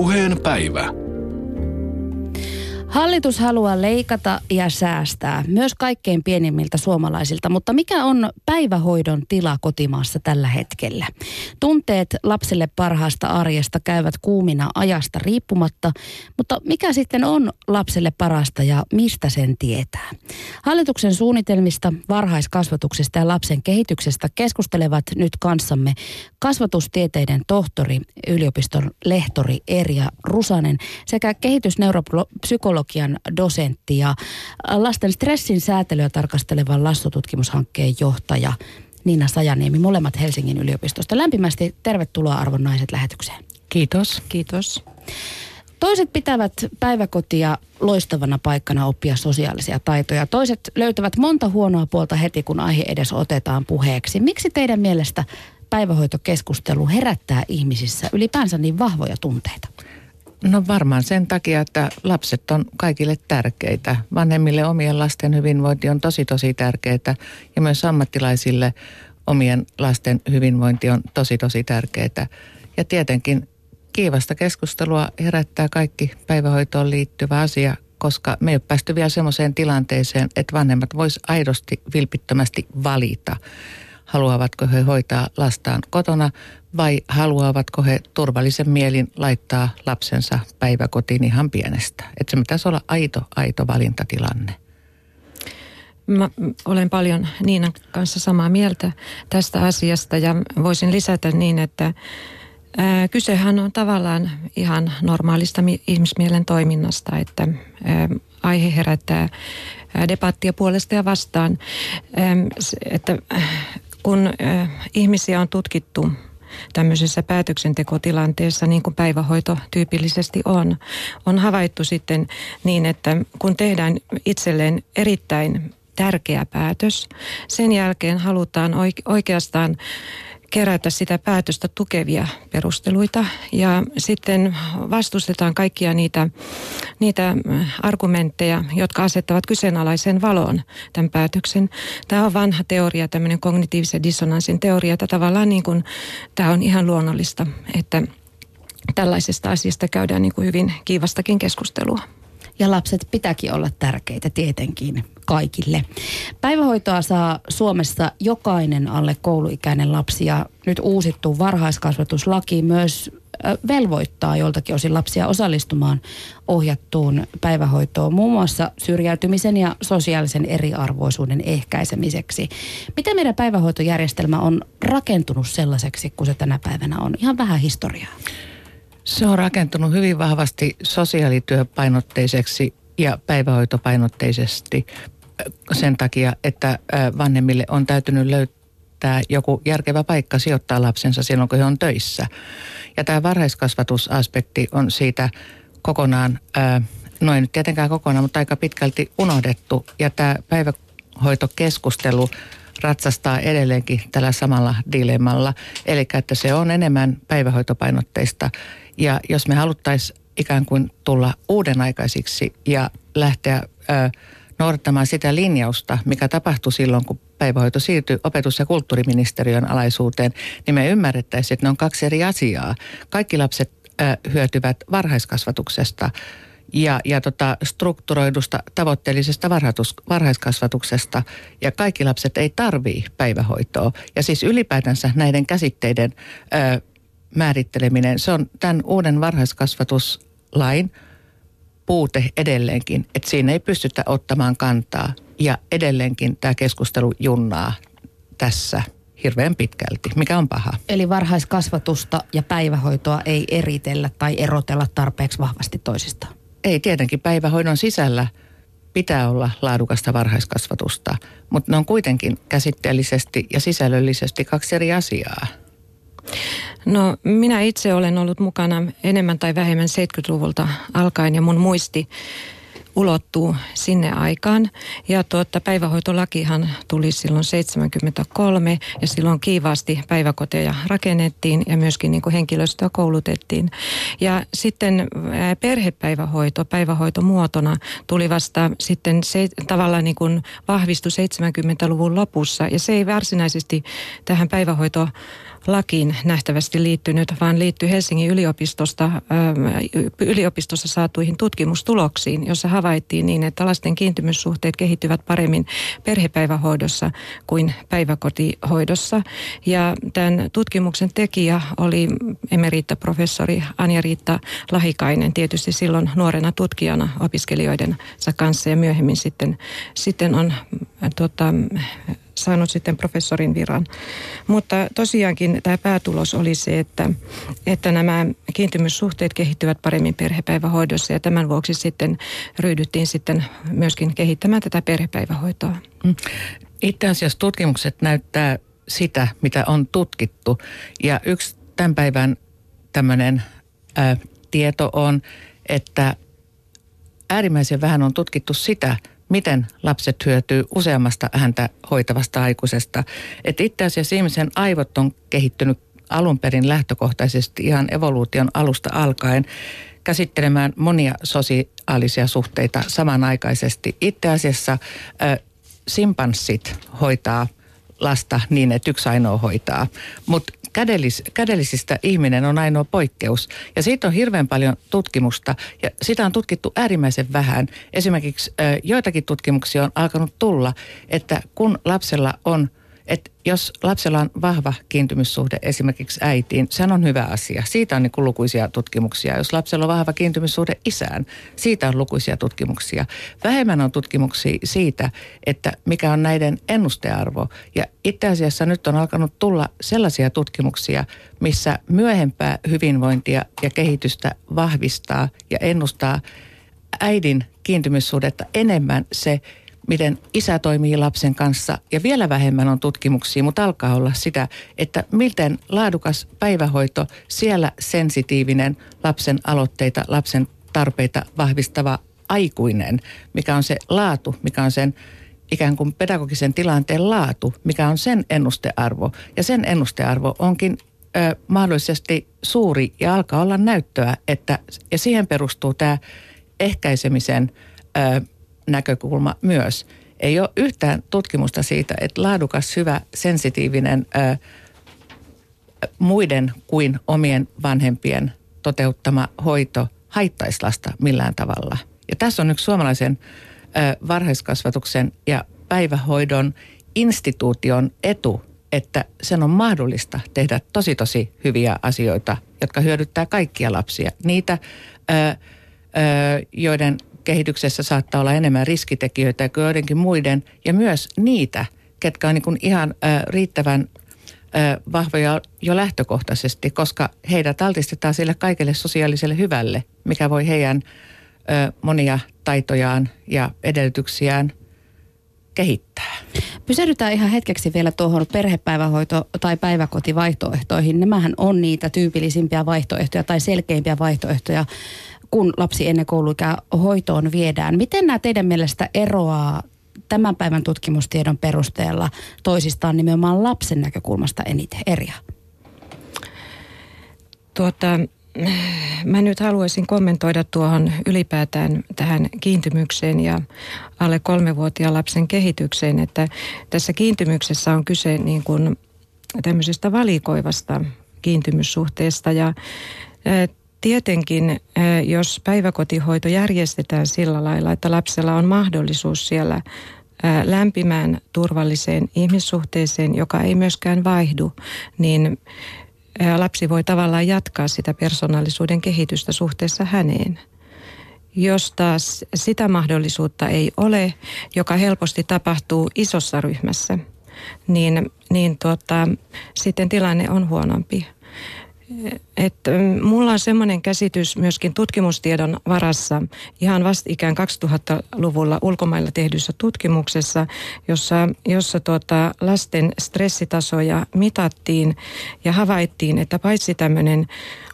Puheen päivä. Hallitus haluaa leikata ja säästää myös kaikkein pienimmiltä suomalaisilta, mutta mikä on päivähoidon tila kotimaassa tällä hetkellä? Tunteet lapselle parhaasta arjesta käyvät kuumina ajasta riippumatta, mutta mikä sitten on lapselle parasta ja mistä sen tietää? Hallituksen suunnitelmista, varhaiskasvatuksesta ja lapsen kehityksestä keskustelevat nyt kanssamme kasvatustieteiden tohtori, yliopiston lehtori Erja Rusanen sekä kehitysneuropsykologi psykologian dosentti ja lasten stressin säätelyä tarkastelevan lastututkimushankkeen johtaja Niina Sajaniemi, molemmat Helsingin yliopistosta. Lämpimästi tervetuloa arvon naiset lähetykseen. Kiitos. Kiitos. Toiset pitävät päiväkotia loistavana paikkana oppia sosiaalisia taitoja. Toiset löytävät monta huonoa puolta heti, kun aihe edes otetaan puheeksi. Miksi teidän mielestä päivähoitokeskustelu herättää ihmisissä ylipäänsä niin vahvoja tunteita? No varmaan sen takia, että lapset on kaikille tärkeitä. Vanhemmille omien lasten hyvinvointi on tosi tosi tärkeää ja myös ammattilaisille omien lasten hyvinvointi on tosi tosi tärkeää. Ja tietenkin kiivasta keskustelua herättää kaikki päivähoitoon liittyvä asia, koska me ei ole päästy vielä semmoiseen tilanteeseen, että vanhemmat vois aidosti vilpittömästi valita haluavatko he hoitaa lastaan kotona vai haluavatko he turvallisen mielin laittaa lapsensa päiväkotiin ihan pienestä. Että se pitäisi olla aito, aito valintatilanne. Mä olen paljon Niinan kanssa samaa mieltä tästä asiasta ja voisin lisätä niin, että ää, kysehän on tavallaan ihan normaalista ihmismielen toiminnasta, että ää, aihe herättää debattia puolesta ja vastaan. Että kun ihmisiä on tutkittu tämmöisessä päätöksentekotilanteessa, niin kuin päivähoito tyypillisesti on, on havaittu sitten niin, että kun tehdään itselleen erittäin tärkeä päätös, sen jälkeen halutaan oikeastaan kerätä sitä päätöstä tukevia perusteluita ja sitten vastustetaan kaikkia niitä, niitä argumentteja, jotka asettavat kyseenalaisen valon tämän päätöksen. Tämä on vanha teoria, tämmöinen kognitiivisen dissonanssin teoria, että tavallaan niin kuin, tämä on ihan luonnollista, että tällaisesta asiasta käydään niin kuin hyvin kiivastakin keskustelua. Ja lapset pitääkin olla tärkeitä tietenkin kaikille. Päivähoitoa saa Suomessa jokainen alle kouluikäinen lapsi ja nyt uusittu varhaiskasvatuslaki myös velvoittaa joltakin osin lapsia osallistumaan ohjattuun päivähoitoon, muun muassa syrjäytymisen ja sosiaalisen eriarvoisuuden ehkäisemiseksi. Miten meidän päivähoitojärjestelmä on rakentunut sellaiseksi, kun se tänä päivänä on? Ihan vähän historiaa. Se on rakentunut hyvin vahvasti sosiaalityöpainotteiseksi ja päivähoitopainotteisesti sen takia, että vanhemmille on täytynyt löytää joku järkevä paikka sijoittaa lapsensa silloin, kun he on töissä. Ja tämä varhaiskasvatusaspekti on siitä kokonaan, noin nyt tietenkään kokonaan, mutta aika pitkälti unohdettu. Ja tämä päivähoitokeskustelu ratsastaa edelleenkin tällä samalla dilemmalla. Eli että se on enemmän päivähoitopainotteista. Ja jos me haluttaisiin ikään kuin tulla uudenaikaisiksi ja lähteä ö, noudattamaan sitä linjausta, mikä tapahtui silloin, kun päivähoito siirtyi opetus- ja kulttuuriministeriön alaisuuteen, niin me ymmärrettäisiin, että ne on kaksi eri asiaa. Kaikki lapset ö, hyötyvät varhaiskasvatuksesta ja, ja tota, strukturoidusta tavoitteellisesta varhaitus, varhaiskasvatuksesta. Ja kaikki lapset ei tarvii päivähoitoa. Ja siis ylipäätänsä näiden käsitteiden ö, määritteleminen, se on tämän uuden varhaiskasvatuslain puute edelleenkin, että siinä ei pystytä ottamaan kantaa. Ja edelleenkin tämä keskustelu junnaa tässä hirveän pitkälti, mikä on paha. Eli varhaiskasvatusta ja päivähoitoa ei eritellä tai erotella tarpeeksi vahvasti toisistaan? Ei, tietenkin päivähoidon sisällä pitää olla laadukasta varhaiskasvatusta, mutta ne on kuitenkin käsitteellisesti ja sisällöllisesti kaksi eri asiaa. No minä itse olen ollut mukana enemmän tai vähemmän 70-luvulta alkaen ja mun muisti ulottuu sinne aikaan. Ja tuota, päivähoitolakihan tuli silloin 73 ja silloin kiivaasti päiväkoteja rakennettiin ja myöskin niin kuin henkilöstöä koulutettiin. Ja sitten perhepäivähoito päivähoitomuotona tuli vasta sitten se, tavallaan niin kuin vahvistui 70-luvun lopussa ja se ei varsinaisesti tähän päivähoitoon lakiin nähtävästi liittynyt, vaan liittyy Helsingin yliopistosta, yliopistossa saatuihin tutkimustuloksiin, jossa havaittiin niin, että lasten kiintymyssuhteet kehittyvät paremmin perhepäivähoidossa kuin päiväkotihoidossa. Ja tämän tutkimuksen tekijä oli emeriittaprofessori Anja-Riitta Lahikainen, tietysti silloin nuorena tutkijana opiskelijoiden kanssa ja myöhemmin sitten, sitten on tota, saanut sitten professorin viran. Mutta tosiaankin tämä päätulos oli se, että, että nämä kiintymyssuhteet kehittyvät paremmin perhepäivähoidossa ja tämän vuoksi sitten ryhdyttiin sitten myöskin kehittämään tätä perhepäivähoitoa. Mm. Itse asiassa tutkimukset näyttää sitä, mitä on tutkittu ja yksi tämän päivän tämmöinen ää, tieto on, että äärimmäisen vähän on tutkittu sitä, miten lapset hyötyy useammasta häntä hoitavasta aikuisesta. Että itse asiassa ihmisen aivot on kehittynyt alun perin lähtökohtaisesti ihan evoluution alusta alkaen käsittelemään monia sosiaalisia suhteita samanaikaisesti. Itse asiassa äh, simpanssit hoitaa lasta niin, että yksi ainoa hoitaa. Mutta kädellis, kädellisistä ihminen on ainoa poikkeus. Ja siitä on hirveän paljon tutkimusta ja sitä on tutkittu äärimmäisen vähän. Esimerkiksi joitakin tutkimuksia on alkanut tulla, että kun lapsella on että jos lapsella on vahva kiintymyssuhde esimerkiksi äitiin, sehän on hyvä asia. Siitä on niin lukuisia tutkimuksia. Jos lapsella on vahva kiintymyssuhde isään, siitä on lukuisia tutkimuksia. Vähemmän on tutkimuksia siitä, että mikä on näiden ennustearvo. Ja itse asiassa nyt on alkanut tulla sellaisia tutkimuksia, missä myöhempää hyvinvointia ja kehitystä vahvistaa ja ennustaa äidin kiintymyssuhdetta enemmän se, miten isä toimii lapsen kanssa ja vielä vähemmän on tutkimuksia, mutta alkaa olla sitä, että miten laadukas päivähoito, siellä sensitiivinen lapsen aloitteita, lapsen tarpeita vahvistava aikuinen, mikä on se laatu, mikä on sen ikään kuin pedagogisen tilanteen laatu, mikä on sen ennustearvo. Ja sen ennustearvo onkin ö, mahdollisesti suuri ja alkaa olla näyttöä, että, ja siihen perustuu tämä ehkäisemisen ö, näkökulma myös. Ei ole yhtään tutkimusta siitä, että laadukas, hyvä, sensitiivinen ö, muiden kuin omien vanhempien toteuttama hoito haittaisi lasta millään tavalla. Ja tässä on yksi suomalaisen ö, varhaiskasvatuksen ja päivähoidon instituution etu, että sen on mahdollista tehdä tosi tosi hyviä asioita, jotka hyödyttää kaikkia lapsia. Niitä, ö, ö, joiden kehityksessä saattaa olla enemmän riskitekijöitä kuin joidenkin muiden, ja myös niitä, ketkä on niin ihan ö, riittävän vahvoja jo lähtökohtaisesti, koska heidät altistetaan sille kaikelle sosiaaliselle hyvälle, mikä voi heidän monia taitojaan ja edellytyksiään kehittää. Pysähdytään ihan hetkeksi vielä tuohon perhepäivähoito- tai päiväkotivaihtoehtoihin. Nämähän on niitä tyypillisimpiä vaihtoehtoja tai selkeimpiä vaihtoehtoja kun lapsi ennen kouluikää hoitoon viedään. Miten nämä teidän mielestä eroaa tämän päivän tutkimustiedon perusteella toisistaan nimenomaan lapsen näkökulmasta eniten eria? Tuota, mä nyt haluaisin kommentoida tuohon ylipäätään tähän kiintymykseen ja alle kolmevuotiaan lapsen kehitykseen, että tässä kiintymyksessä on kyse niin kuin tämmöisestä valikoivasta kiintymyssuhteesta ja Tietenkin, jos päiväkotihoito järjestetään sillä lailla, että lapsella on mahdollisuus siellä lämpimään turvalliseen ihmissuhteeseen, joka ei myöskään vaihdu, niin lapsi voi tavallaan jatkaa sitä persoonallisuuden kehitystä suhteessa häneen. Jos taas sitä mahdollisuutta ei ole, joka helposti tapahtuu isossa ryhmässä, niin, niin tuota, sitten tilanne on huonompi. Että mulla on semmoinen käsitys myöskin tutkimustiedon varassa ihan vastikään 2000-luvulla ulkomailla tehdyssä tutkimuksessa, jossa, jossa tuota lasten stressitasoja mitattiin ja havaittiin, että paitsi tämmöinen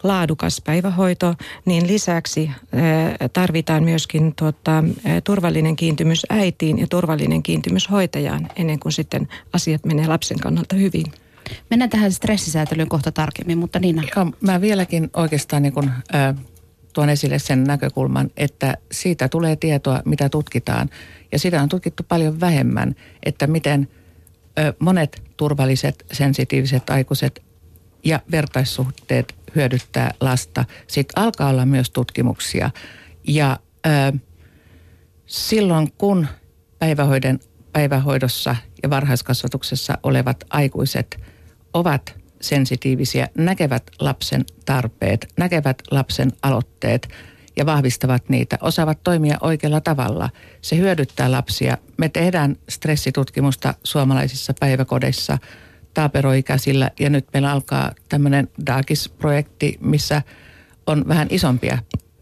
laadukas päivähoito, niin lisäksi tarvitaan myöskin tuota, turvallinen kiintymys äitiin ja turvallinen kiintymys hoitajaan ennen kuin sitten asiat menee lapsen kannalta hyvin. Mennään tähän stressisäätelyyn kohta tarkemmin, mutta Niina. Joo, mä vieläkin oikeastaan niin kun, äh, tuon esille sen näkökulman, että siitä tulee tietoa, mitä tutkitaan. Ja sitä on tutkittu paljon vähemmän, että miten äh, monet turvalliset, sensitiiviset aikuiset ja vertaissuhteet hyödyttää lasta. Sitten alkaa olla myös tutkimuksia ja ö, silloin kun päivähoidon, päivähoidossa ja varhaiskasvatuksessa olevat aikuiset ovat sensitiivisiä, näkevät lapsen tarpeet, näkevät lapsen aloitteet ja vahvistavat niitä, osaavat toimia oikealla tavalla. Se hyödyttää lapsia. Me tehdään stressitutkimusta suomalaisissa päiväkodeissa taaperoikäisillä ja nyt meillä alkaa tämmöinen DAGIS-projekti, missä on vähän isompia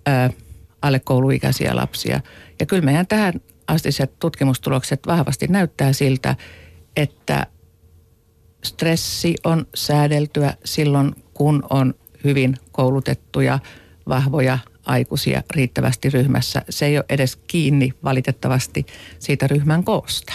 ää, alle kouluikäisiä lapsia. Ja kyllä meidän tähän astiset tutkimustulokset vahvasti näyttää siltä, että stressi on säädeltyä silloin, kun on hyvin koulutettuja, vahvoja aikuisia riittävästi ryhmässä. Se ei ole edes kiinni valitettavasti siitä ryhmän koosta.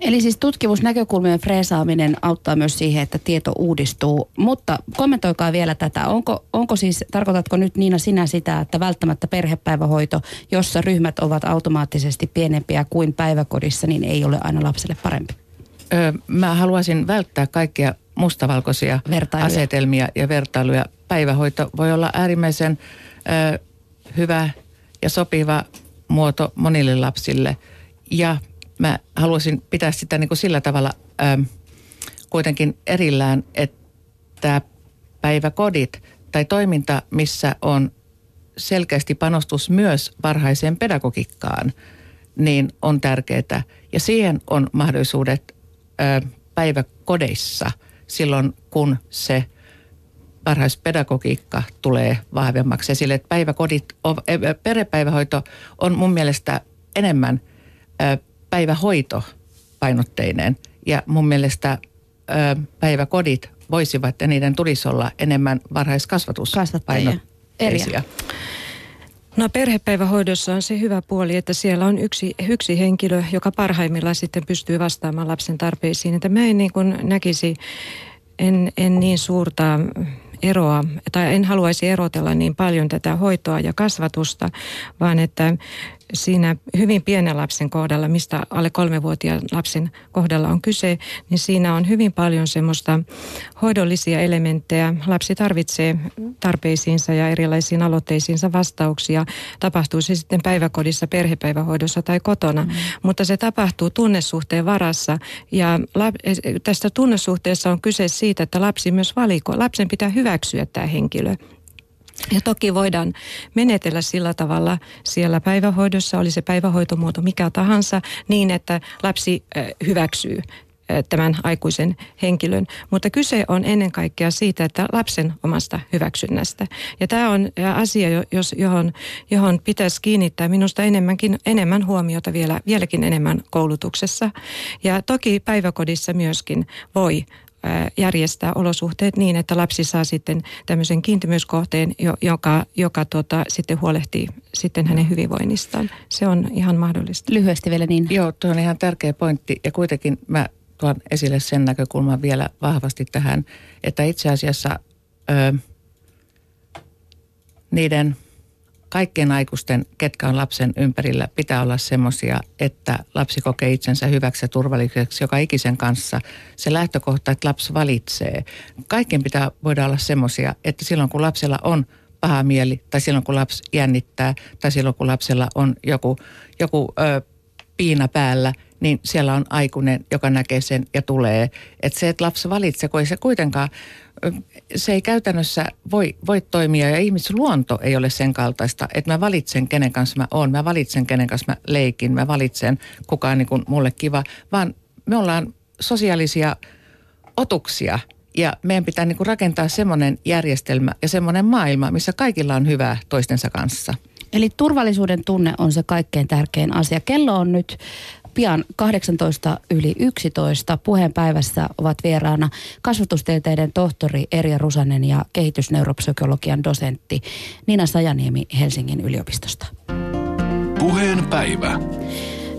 Eli siis tutkimusnäkökulmien freesaaminen auttaa myös siihen, että tieto uudistuu. Mutta kommentoikaa vielä tätä. Onko, onko siis, tarkoitatko nyt Niina sinä sitä, että välttämättä perhepäivähoito, jossa ryhmät ovat automaattisesti pienempiä kuin päiväkodissa, niin ei ole aina lapselle parempi? Öö, mä haluaisin välttää kaikkia mustavalkoisia Vertailuja. asetelmia ja vertailuja. Päivähoito voi olla äärimmäisen ö, hyvä ja sopiva muoto monille lapsille. Ja mä haluaisin pitää sitä niin kuin sillä tavalla ö, kuitenkin erillään, että päiväkodit tai toiminta, missä on selkeästi panostus myös varhaiseen pedagogikkaan, niin on tärkeää. Ja siihen on mahdollisuudet päiväkodeissa silloin, kun se – varhaispedagogiikka tulee vahvemmaksi. Sille, että päiväkodit, perhepäivähoito on mun mielestä enemmän päivähoitopainotteinen ja mun mielestä päiväkodit voisivat ja niiden tulisi olla enemmän varhaiskasvatuspainotteisia. No perhepäivähoidossa on se hyvä puoli, että siellä on yksi, yksi henkilö, joka parhaimmillaan sitten pystyy vastaamaan lapsen tarpeisiin. Että mä en niin kuin näkisi, en, en niin suurta eroa, tai en haluaisi erotella niin paljon tätä hoitoa ja kasvatusta, vaan että siinä hyvin pienen lapsen kohdalla, mistä alle kolmevuotiaan lapsen kohdalla on kyse, niin siinä on hyvin paljon semmoista hoidollisia elementtejä. Lapsi tarvitsee tarpeisiinsa ja erilaisiin aloitteisiinsa vastauksia. Tapahtuu se sitten päiväkodissa, perhepäivähoidossa tai kotona, mm. mutta se tapahtuu tunnesuhteen varassa. Ja tästä tunnesuhteessa on kyse siitä, että lapsi myös valikoi. Lapsen pitää hyväksyä tämä henkilö ja toki voidaan menetellä sillä tavalla siellä päivähoidossa, oli se päivähoitomuoto mikä tahansa, niin että lapsi hyväksyy tämän aikuisen henkilön. Mutta kyse on ennen kaikkea siitä, että lapsen omasta hyväksynnästä. Ja tämä on asia, jos, johon, johon pitäisi kiinnittää minusta enemmänkin, enemmän huomiota vielä, vieläkin enemmän koulutuksessa. Ja toki päiväkodissa myöskin voi järjestää olosuhteet niin, että lapsi saa sitten tämmöisen kiintymyskohteen, joka, joka tota, sitten huolehtii sitten hänen hyvinvoinnistaan. Se on ihan mahdollista. Lyhyesti vielä niin. Joo, tuo on ihan tärkeä pointti ja kuitenkin mä tuon esille sen näkökulman vielä vahvasti tähän, että itse asiassa ö, niiden – kaikkien aikuisten, ketkä on lapsen ympärillä, pitää olla semmoisia, että lapsi kokee itsensä hyväksi ja turvalliseksi joka ikisen kanssa. Se lähtökohta, että lapsi valitsee. Kaikkien pitää voida olla semmoisia, että silloin kun lapsella on paha mieli tai silloin kun lapsi jännittää tai silloin kun lapsella on joku, joku ö, piina päällä, niin siellä on aikuinen, joka näkee sen ja tulee. Että se, että lapsi valitsee, kun ei se kuitenkaan se ei käytännössä voi, voi toimia ja ihmisluonto ei ole sen kaltaista, että mä valitsen kenen kanssa mä oon, mä valitsen kenen kanssa mä leikin, mä valitsen kuka on niin mulle kiva, vaan me ollaan sosiaalisia otuksia ja meidän pitää niin rakentaa semmoinen järjestelmä ja semmoinen maailma, missä kaikilla on hyvää toistensa kanssa. Eli turvallisuuden tunne on se kaikkein tärkein asia. Kello on nyt pian 18 yli 11 puheenpäivässä ovat vieraana kasvatustieteiden tohtori Erja Rusanen ja kehitysneuropsykologian dosentti Nina Sajaniemi Helsingin yliopistosta. Puheen päivä.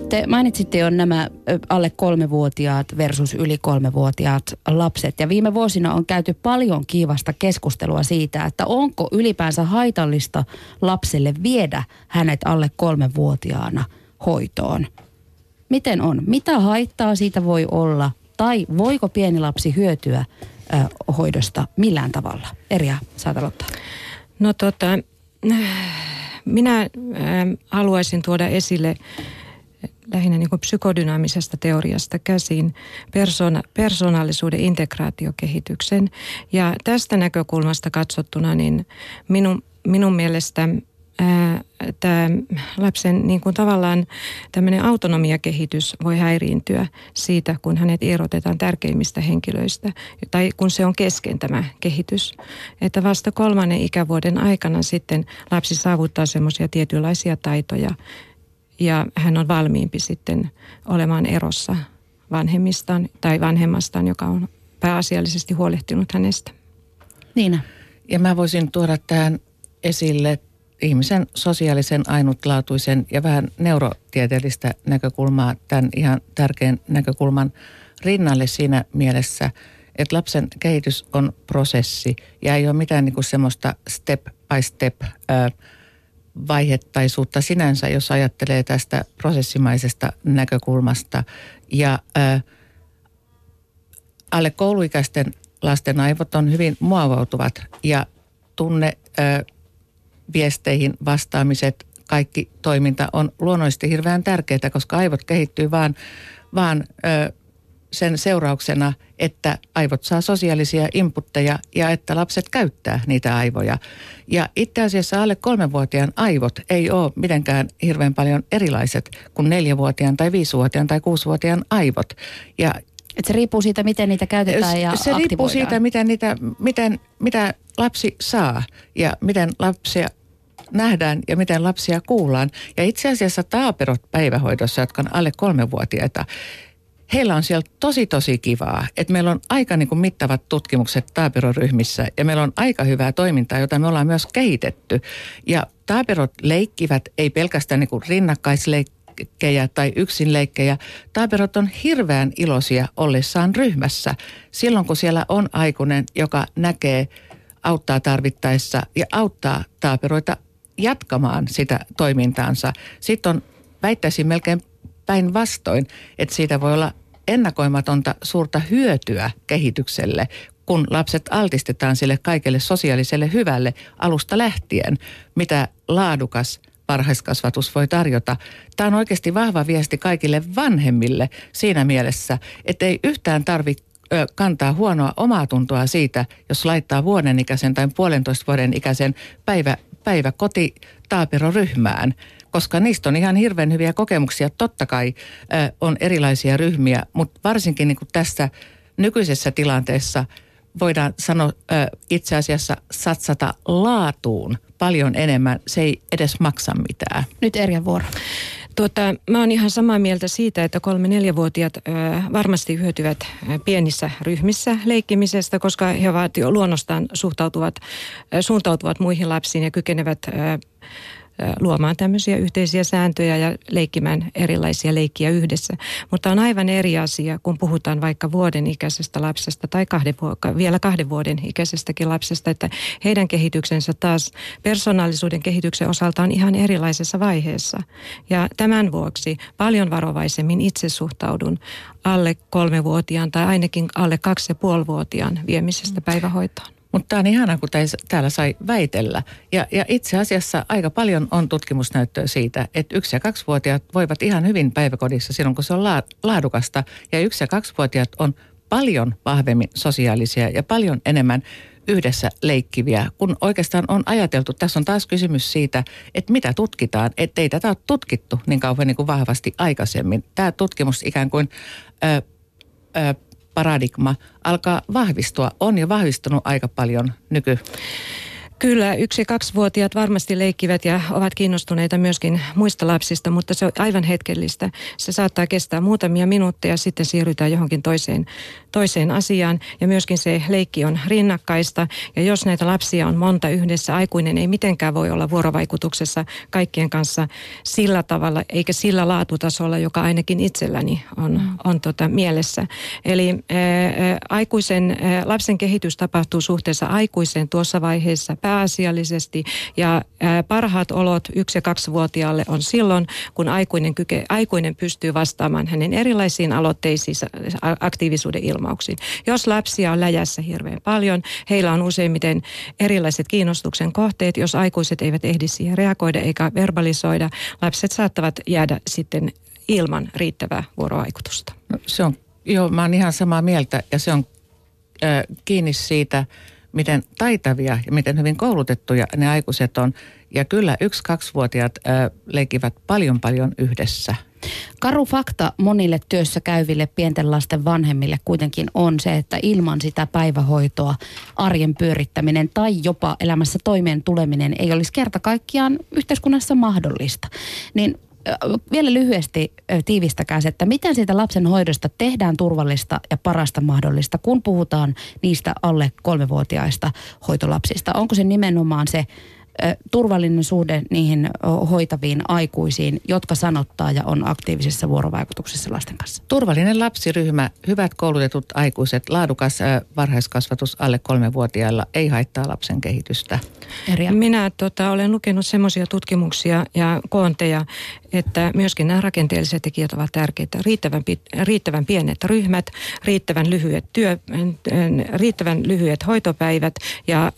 Te mainitsitte jo nämä alle kolmevuotiaat versus yli kolmevuotiaat lapset. Ja viime vuosina on käyty paljon kiivasta keskustelua siitä, että onko ylipäänsä haitallista lapselle viedä hänet alle kolmevuotiaana hoitoon. Miten on? Mitä haittaa siitä voi olla? Tai voiko pieni lapsi hyötyä hoidosta millään tavalla? Erja, saat aloittaa. No tota, minä haluaisin tuoda esille lähinnä niin kuin psykodynaamisesta teoriasta käsin persoona, persoonallisuuden integraatiokehityksen. Ja tästä näkökulmasta katsottuna niin minun, minun mielestä tämä lapsen niin kuin tavallaan tämmöinen autonomiakehitys voi häiriintyä siitä, kun hänet erotetaan tärkeimmistä henkilöistä tai kun se on kesken tämä kehitys. Että vasta kolmannen ikävuoden aikana sitten lapsi saavuttaa semmoisia tietynlaisia taitoja, ja hän on valmiimpi sitten olemaan erossa vanhemmistaan tai vanhemmastaan, joka on pääasiallisesti huolehtinut hänestä. Niina. Ja mä voisin tuoda tähän esille ihmisen sosiaalisen ainutlaatuisen ja vähän neurotieteellistä näkökulmaa, tämän ihan tärkeän näkökulman rinnalle siinä mielessä, että lapsen kehitys on prosessi ja ei ole mitään niin kuin semmoista step by step äh, vaihettaisuutta sinänsä, jos ajattelee tästä prosessimaisesta näkökulmasta. Ja ää, alle kouluikäisten lasten aivot on hyvin muovautuvat ja tunne ää, viesteihin vastaamiset, kaikki toiminta on luonnollisesti hirveän tärkeää, koska aivot kehittyy vaan, vaan ää, sen seurauksena, että aivot saa sosiaalisia inputteja ja että lapset käyttää niitä aivoja. Ja itse asiassa alle kolmenvuotiaan aivot ei ole mitenkään hirveän paljon erilaiset kuin neljävuotiaan tai viisivuotiaan tai kuusivuotiaan aivot. Ja et se riippuu siitä, miten niitä käytetään ja Se riippuu siitä, miten niitä, miten, mitä lapsi saa ja miten lapsia nähdään ja miten lapsia kuullaan. Ja itse asiassa taaperot päivähoidossa, jotka on alle kolmevuotiaita, heillä on siellä tosi tosi kivaa, että meillä on aika niin kuin mittavat tutkimukset taaperoryhmissä ja meillä on aika hyvää toimintaa, jota me ollaan myös kehitetty. Ja taaperot leikkivät ei pelkästään niin kuin rinnakkaisleikkejä tai yksinleikkejä. Taaperot on hirveän iloisia ollessaan ryhmässä silloin, kun siellä on aikuinen, joka näkee, auttaa tarvittaessa ja auttaa taaperoita jatkamaan sitä toimintaansa. Sitten on väittäisin melkein päinvastoin, että siitä voi olla ennakoimatonta suurta hyötyä kehitykselle, kun lapset altistetaan sille kaikelle sosiaaliselle hyvälle alusta lähtien, mitä laadukas varhaiskasvatus voi tarjota. Tämä on oikeasti vahva viesti kaikille vanhemmille siinä mielessä, että ei yhtään tarvitse kantaa huonoa omaa tuntoa siitä, jos laittaa vuoden ikäisen tai puolentoista vuoden ikäisen päivä, päivä koti taaperoryhmään koska niistä on ihan hirveän hyviä kokemuksia. Totta kai äh, on erilaisia ryhmiä, mutta varsinkin niin tässä nykyisessä tilanteessa voidaan sanoa äh, itse asiassa satsata laatuun paljon enemmän. Se ei edes maksa mitään. Nyt Erja vuoro. Tuota, mä oon ihan samaa mieltä siitä, että kolme-neljävuotiaat varmasti hyötyvät pienissä ryhmissä leikkimisestä, koska he ovat jo luonnostaan suhtautuvat, suuntautuvat muihin lapsiin ja kykenevät ö, luomaan tämmöisiä yhteisiä sääntöjä ja leikkimään erilaisia leikkiä yhdessä. Mutta on aivan eri asia, kun puhutaan vaikka vuoden ikäisestä lapsesta tai kahden, vielä kahden vuoden ikäisestäkin lapsesta, että heidän kehityksensä taas persoonallisuuden kehityksen osalta on ihan erilaisessa vaiheessa. Ja tämän vuoksi paljon varovaisemmin itse suhtaudun alle kolmevuotiaan tai ainakin alle kaksi ja puolivuotiaan viemisestä päivähoitoon. Mutta tämä on ihanaa, kun täällä sai väitellä. Ja, ja itse asiassa aika paljon on tutkimusnäyttöä siitä, että yksi- ja kaksivuotiaat voivat ihan hyvin päiväkodissa silloin, kun se on laadukasta. Ja yksi- ja kaksivuotiaat on paljon vahvemmin sosiaalisia ja paljon enemmän yhdessä leikkiviä, kun oikeastaan on ajateltu, tässä on taas kysymys siitä, että mitä tutkitaan, ettei tätä ole tutkittu niin kauan niin kuin vahvasti aikaisemmin. Tämä tutkimus ikään kuin ö, ö, paradigma alkaa vahvistua. On jo vahvistunut aika paljon nyky Kyllä, yksi- kaksivuotiaat varmasti leikkivät ja ovat kiinnostuneita myöskin muista lapsista, mutta se on aivan hetkellistä. Se saattaa kestää muutamia minuutteja, sitten siirrytään johonkin toiseen, toiseen asiaan. Ja myöskin se leikki on rinnakkaista. Ja jos näitä lapsia on monta yhdessä, aikuinen ei mitenkään voi olla vuorovaikutuksessa kaikkien kanssa sillä tavalla, eikä sillä laatutasolla, joka ainakin itselläni on, on tota mielessä. Eli ää, aikuisen, ää, lapsen kehitys tapahtuu suhteessa aikuiseen tuossa vaiheessa, pääasiallisesti. Ja parhaat olot yksi- ja kaksivuotiaalle on silloin, kun aikuinen, kyke, aikuinen pystyy vastaamaan hänen erilaisiin aloitteisiin, aktiivisuuden ilmauksiin. Jos lapsia on läjässä hirveän paljon, heillä on useimmiten erilaiset kiinnostuksen kohteet. Jos aikuiset eivät ehdi siihen reagoida eikä verbalisoida, lapset saattavat jäädä sitten ilman riittävää vuorovaikutusta. No, se on, joo, mä oon ihan samaa mieltä ja se on äh, kiinni siitä, miten taitavia ja miten hyvin koulutettuja ne aikuiset on. Ja kyllä yksi-kaksivuotiaat leikivät paljon paljon yhdessä. Karu fakta monille työssä käyville pienten lasten vanhemmille kuitenkin on se, että ilman sitä päivähoitoa arjen pyörittäminen tai jopa elämässä toimeen tuleminen ei olisi kerta kaikkiaan yhteiskunnassa mahdollista. Niin vielä lyhyesti tiivistäkää se, että miten siitä lapsen hoidosta tehdään turvallista ja parasta mahdollista, kun puhutaan niistä alle kolmevuotiaista hoitolapsista. Onko se nimenomaan se turvallinen suhde niihin hoitaviin aikuisiin, jotka sanottaa ja on aktiivisessa vuorovaikutuksessa lasten kanssa? Turvallinen lapsiryhmä, hyvät koulutetut aikuiset, laadukas varhaiskasvatus alle kolmevuotiailla ei haittaa lapsen kehitystä. Erja. Minä tota, olen lukenut semmoisia tutkimuksia ja koonteja, että myöskin nämä rakenteelliset tekijät ovat tärkeitä. Riittävän, riittävän pienet ryhmät, riittävän lyhyet, työ, riittävän lyhyet hoitopäivät ja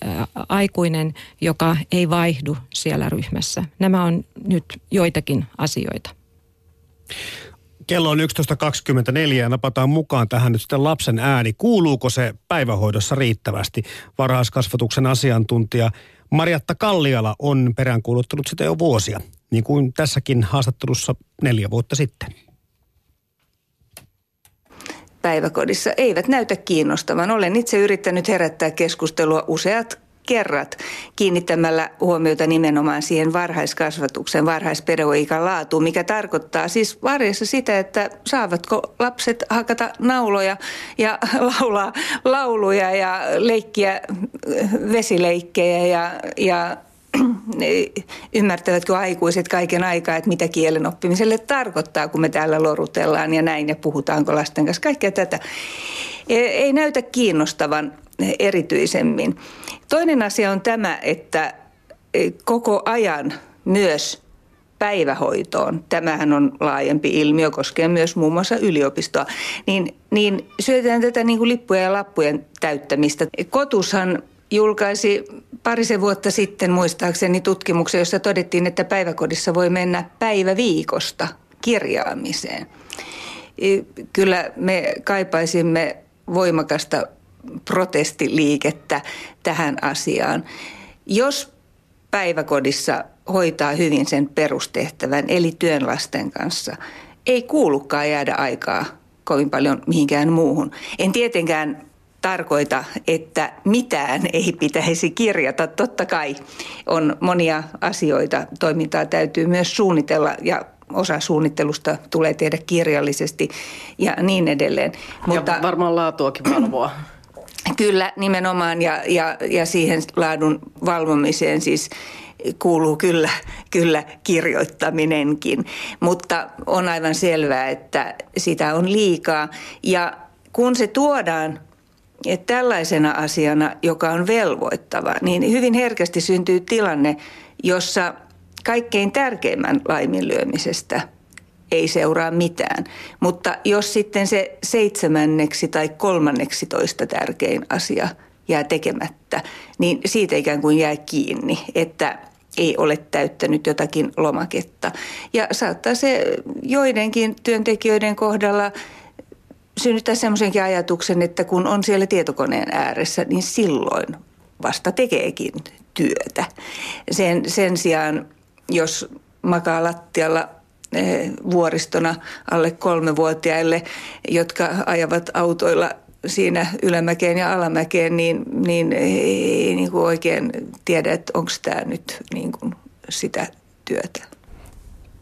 aikuinen, joka ei vaihdu siellä ryhmässä. Nämä on nyt joitakin asioita. Kello on 11.24 ja napataan mukaan tähän nyt sitten lapsen ääni. Kuuluuko se päivähoidossa riittävästi? Varhaiskasvatuksen asiantuntija Marjatta Kalliala on peräänkuuluttanut sitä jo vuosia, niin kuin tässäkin haastattelussa neljä vuotta sitten päiväkodissa eivät näytä kiinnostavan. Olen itse yrittänyt herättää keskustelua useat kerrat kiinnittämällä huomiota nimenomaan siihen varhaiskasvatuksen, varhaispedagogiikan laatuun, mikä tarkoittaa siis varjessa sitä, että saavatko lapset hakata nauloja ja laulaa lauluja ja leikkiä vesileikkejä ja, ja ymmärtävätkö aikuiset kaiken aikaa, että mitä kielen oppimiselle tarkoittaa, kun me täällä lorutellaan ja näin ja puhutaanko lasten kanssa. Kaikkea tätä ei näytä kiinnostavan erityisemmin. Toinen asia on tämä, että e, koko ajan myös päivähoitoon, tämähän on laajempi ilmiö, koskee myös muun muassa yliopistoa, niin, niin syötetään tätä niin kuin lippujen ja lappujen täyttämistä. Kotushan julkaisi parisen vuotta sitten muistaakseni tutkimuksen, jossa todettiin, että päiväkodissa voi mennä päivä viikosta kirjaamiseen. E, kyllä me kaipaisimme voimakasta protestiliikettä tähän asiaan. Jos päiväkodissa hoitaa hyvin sen perustehtävän, eli työn lasten kanssa, ei kuulukaan jäädä aikaa kovin paljon mihinkään muuhun. En tietenkään tarkoita, että mitään ei pitäisi kirjata. Totta kai on monia asioita, toimintaa täytyy myös suunnitella ja osa suunnittelusta tulee tehdä kirjallisesti ja niin edelleen. Mutta ja varmaan laatuakin valvoa. Kyllä, nimenomaan ja, ja, ja siihen laadun valvomiseen siis kuuluu kyllä, kyllä kirjoittaminenkin, mutta on aivan selvää, että sitä on liikaa. Ja kun se tuodaan että tällaisena asiana, joka on velvoittava, niin hyvin herkästi syntyy tilanne, jossa kaikkein tärkeimmän laiminlyömisestä – ei seuraa mitään. Mutta jos sitten se seitsemänneksi tai kolmanneksi toista tärkein asia jää tekemättä, niin siitä ikään kuin jää kiinni, että ei ole täyttänyt jotakin lomaketta. Ja saattaa se joidenkin työntekijöiden kohdalla synnyttää semmoisenkin ajatuksen, että kun on siellä tietokoneen ääressä, niin silloin vasta tekeekin työtä. Sen, sen sijaan, jos makaa lattialla Eh, vuoristona alle kolmevuotiaille, jotka ajavat autoilla siinä ylämäkeen ja alamäkeen, niin, niin ei niin kuin oikein tiedä, että onko tämä nyt niin kuin sitä työtä.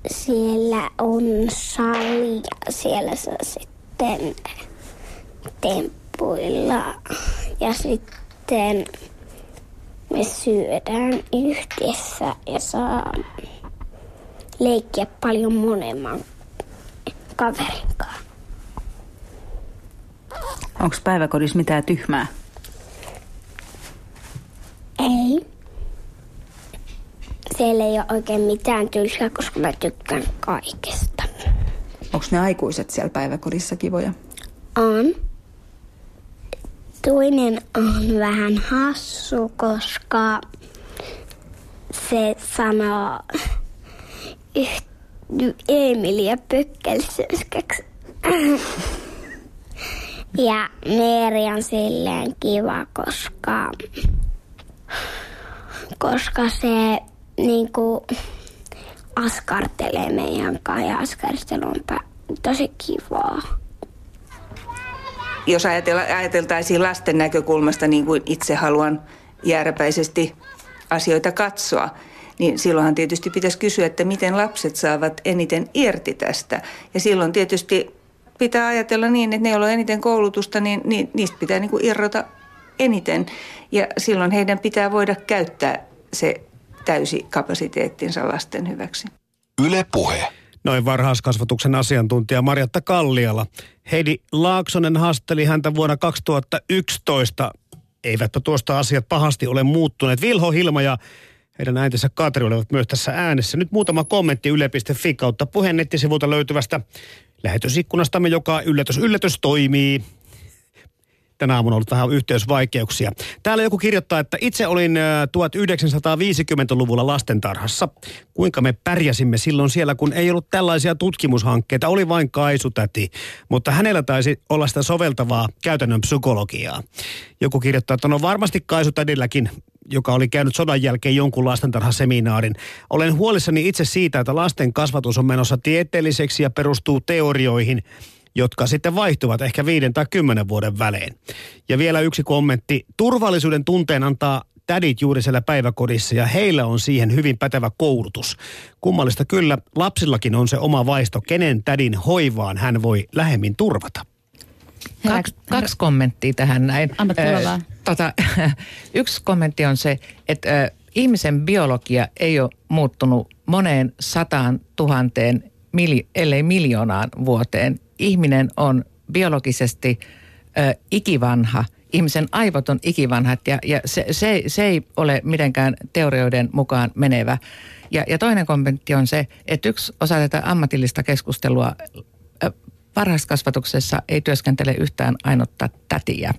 Siellä on sali ja siellä saa sitten temppuilla ja sitten me syödään yhdessä ja saa leikkiä paljon monemman kaverin kanssa. Onko päiväkodissa mitään tyhmää? Ei. siellä ei ole oikein mitään tylsää, koska mä tykkään kaikesta. Onko ne aikuiset siellä päiväkodissa kivoja? On. Toinen on vähän hassu, koska se sanoo Emilia Pökkelsöskäksi. Ja Meeri on silleen kiva, koska, koska se niinku askartelee meidän kanssa ja askartelu on tosi kivaa. Jos ajateltaisiin lasten näkökulmasta niin kuin itse haluan jääräpäisesti asioita katsoa, niin silloinhan tietysti pitäisi kysyä, että miten lapset saavat eniten irti tästä. Ja silloin tietysti pitää ajatella niin, että ne, joilla on eniten koulutusta, niin, niin niistä pitää niin kuin irrota eniten. Ja silloin heidän pitää voida käyttää se täysi kapasiteettinsa lasten hyväksi. Yle Puhe. Noin varhaiskasvatuksen asiantuntija Marjatta Kalliala. Heidi Laaksonen hasteli häntä vuonna 2011. Eivätpä tuosta asiat pahasti ole muuttuneet. Vilho Hilma ja heidän äitinsä Katri olivat myös tässä äänessä. Nyt muutama kommentti yle.fi kautta puheen nettisivulta löytyvästä lähetysikkunastamme, joka yllätys yllätys toimii. Tänä aamuna ollut vähän yhteysvaikeuksia. Täällä joku kirjoittaa, että itse olin 1950-luvulla lastentarhassa. Kuinka me pärjäsimme silloin siellä, kun ei ollut tällaisia tutkimushankkeita, oli vain kaisutäti. Mutta hänellä taisi olla sitä soveltavaa käytännön psykologiaa. Joku kirjoittaa, että no varmasti kaisutädilläkin joka oli käynyt sodan jälkeen jonkun lastentarhaseminaarin. Olen huolissani itse siitä, että lasten kasvatus on menossa tieteelliseksi ja perustuu teorioihin, jotka sitten vaihtuvat ehkä viiden tai kymmenen vuoden välein. Ja vielä yksi kommentti. Turvallisuuden tunteen antaa tädit juuri siellä päiväkodissa ja heillä on siihen hyvin pätevä koulutus. Kummallista kyllä, lapsillakin on se oma vaisto, kenen tädin hoivaan hän voi lähemmin turvata. Kaksi, kaksi kommenttia tähän näin. Anna tota, Yksi kommentti on se, että ö, ihmisen biologia ei ole muuttunut moneen sataan tuhanteen, mili, ellei miljoonaan vuoteen. Ihminen on biologisesti ö, ikivanha. Ihmisen aivot on ikivanhat ja, ja se, se, se ei ole mitenkään teorioiden mukaan menevä. Ja, ja toinen kommentti on se, että yksi osa tätä ammatillista keskustelua varhaiskasvatuksessa ei työskentele yhtään ainutta tätiä.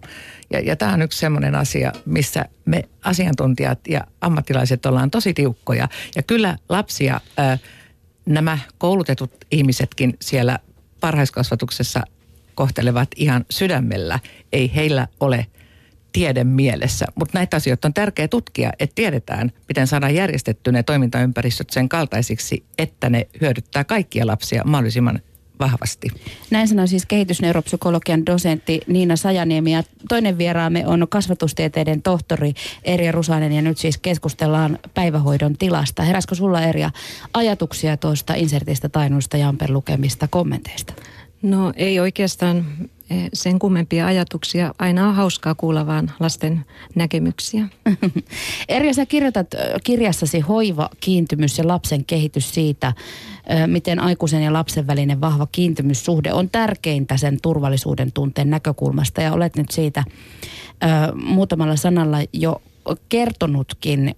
Ja, ja tämä on yksi sellainen asia, missä me asiantuntijat ja ammattilaiset ollaan tosi tiukkoja. Ja kyllä lapsia, ää, nämä koulutetut ihmisetkin siellä varhaiskasvatuksessa kohtelevat ihan sydämellä. Ei heillä ole tiede mielessä, mutta näitä asioita on tärkeää tutkia, että tiedetään, miten saadaan järjestetty ne toimintaympäristöt sen kaltaisiksi, että ne hyödyttää kaikkia lapsia mahdollisimman vahvasti. Näin sanoi siis kehitysneuropsykologian dosentti Niina Sajaniemi ja toinen vieraamme on kasvatustieteiden tohtori Erja Rusanen ja nyt siis keskustellaan päivähoidon tilasta. Heräskö sulla Erja ajatuksia tuosta insertistä tainuista Jamper lukemista kommenteista? No ei oikeastaan eh, sen kummempia ajatuksia. Aina on hauskaa kuulla vaan lasten näkemyksiä. Erja, sä kirjoitat kirjassasi hoiva, kiintymys ja lapsen kehitys siitä, miten aikuisen ja lapsen välinen vahva kiintymyssuhde on tärkeintä sen turvallisuuden tunteen näkökulmasta. Ja olet nyt siitä muutamalla sanalla jo kertonutkin.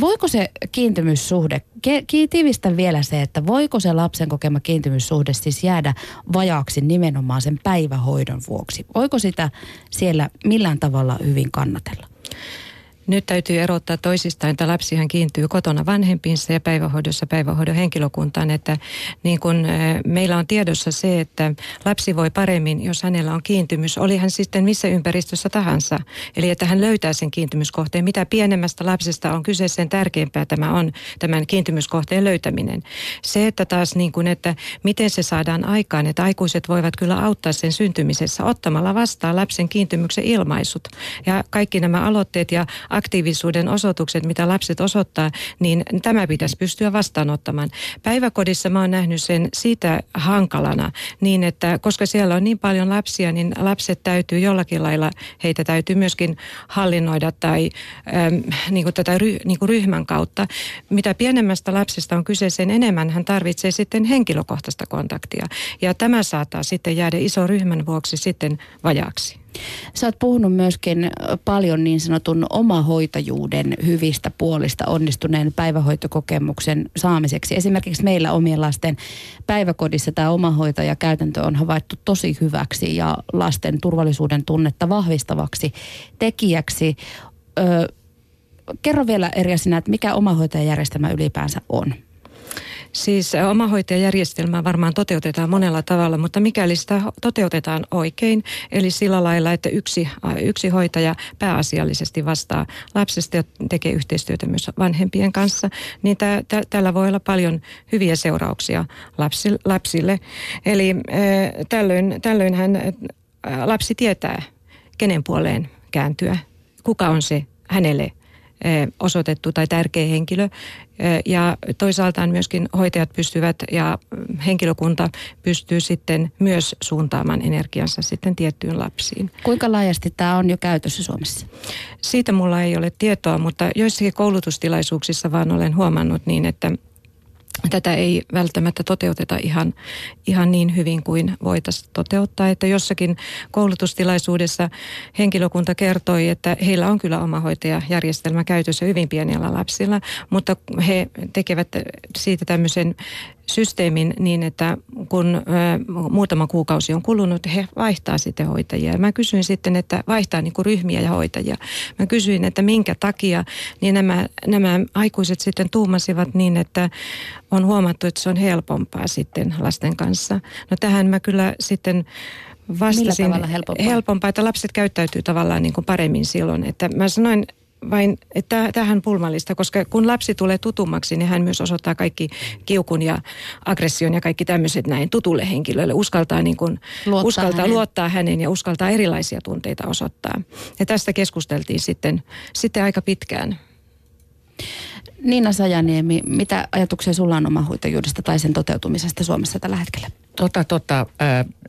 Voiko se kiintymyssuhde, tiivistä vielä se, että voiko se lapsen kokema kiintymyssuhde siis jäädä vajaaksi nimenomaan sen päivähoidon vuoksi? Voiko sitä siellä millään tavalla hyvin kannatella? Nyt täytyy erottaa toisistaan, että lapsihan kiintyy kotona vanhempiinsa ja päivähoidossa päivähoidon henkilökuntaan. Että niin kun meillä on tiedossa se, että lapsi voi paremmin, jos hänellä on kiintymys, oli hän sitten missä ympäristössä tahansa. Eli että hän löytää sen kiintymyskohteen. Mitä pienemmästä lapsesta on kyse, sen tärkeämpää tämä on tämän kiintymyskohteen löytäminen. Se, että taas niin kun, että miten se saadaan aikaan, että aikuiset voivat kyllä auttaa sen syntymisessä ottamalla vastaan lapsen kiintymyksen ilmaisut. Ja kaikki nämä aloitteet ja aktiivisuuden osoitukset, mitä lapset osoittaa, niin tämä pitäisi pystyä vastaanottamaan. Päiväkodissa mä oon nähnyt sen siitä hankalana niin, että koska siellä on niin paljon lapsia, niin lapset täytyy jollakin lailla, heitä täytyy myöskin hallinnoida tai äm, niin kuin tätä ry, niin kuin ryhmän kautta. Mitä pienemmästä lapsesta on kyse, sen enemmän hän tarvitsee sitten henkilökohtaista kontaktia. Ja tämä saattaa sitten jäädä iso ryhmän vuoksi sitten vajaaksi. Sä oot puhunut myöskin paljon niin sanotun omahoitajuuden hyvistä puolista onnistuneen päivähoitokokemuksen saamiseksi. Esimerkiksi meillä omien lasten päiväkodissa tämä omahoitajakäytäntö on havaittu tosi hyväksi ja lasten turvallisuuden tunnetta vahvistavaksi tekijäksi. Ö, kerro vielä eri sinä, että mikä omahoitajajärjestelmä ylipäänsä on? Siis omahoitajajärjestelmää varmaan toteutetaan monella tavalla, mutta mikäli sitä toteutetaan oikein, eli sillä lailla, että yksi, yksi hoitaja pääasiallisesti vastaa lapsesta ja tekee yhteistyötä myös vanhempien kanssa, niin tä, tä, tällä voi olla paljon hyviä seurauksia lapsille. lapsille. Eli äh, tällöin, tällöin hän, äh, lapsi tietää, kenen puoleen kääntyä, kuka on se hänelle osoitettu tai tärkeä henkilö. Ja toisaaltaan myöskin hoitajat pystyvät ja henkilökunta pystyy sitten myös suuntaamaan energiansa sitten tiettyyn lapsiin. Kuinka laajasti tämä on jo käytössä Suomessa? Siitä mulla ei ole tietoa, mutta joissakin koulutustilaisuuksissa vaan olen huomannut niin, että tätä ei välttämättä toteuteta ihan, ihan niin hyvin kuin voitaisiin toteuttaa. Että jossakin koulutustilaisuudessa henkilökunta kertoi, että heillä on kyllä oma hoitajajärjestelmä käytössä hyvin pienillä lapsilla, mutta he tekevät siitä tämmöisen systeemin niin, että kun ö, muutama kuukausi on kulunut, he vaihtaa sitten hoitajia. Mä kysyin sitten, että vaihtaa niin kuin ryhmiä ja hoitajia. Mä kysyin, että minkä takia, niin nämä, nämä aikuiset sitten tuumasivat niin, että on huomattu, että se on helpompaa sitten lasten kanssa. No tähän mä kyllä sitten vastasin helpompaa? helpompaa, että lapset käyttäytyy tavallaan niin kuin paremmin silloin. Että mä sanoin vain, että tähän pulmallista, koska kun lapsi tulee tutummaksi, niin hän myös osoittaa kaikki kiukun ja aggression ja kaikki tämmöiset näin tutulle henkilölle. Uskaltaa, niin kuin, luottaa, uskaltaa hänen. luottaa hänen ja uskaltaa erilaisia tunteita osoittaa. Ja tästä keskusteltiin sitten, sitten aika pitkään. Niina Sajaniemi, mitä ajatuksia sulla on omahoitajuudesta tai sen toteutumisesta Suomessa tällä hetkellä? Tota, tota,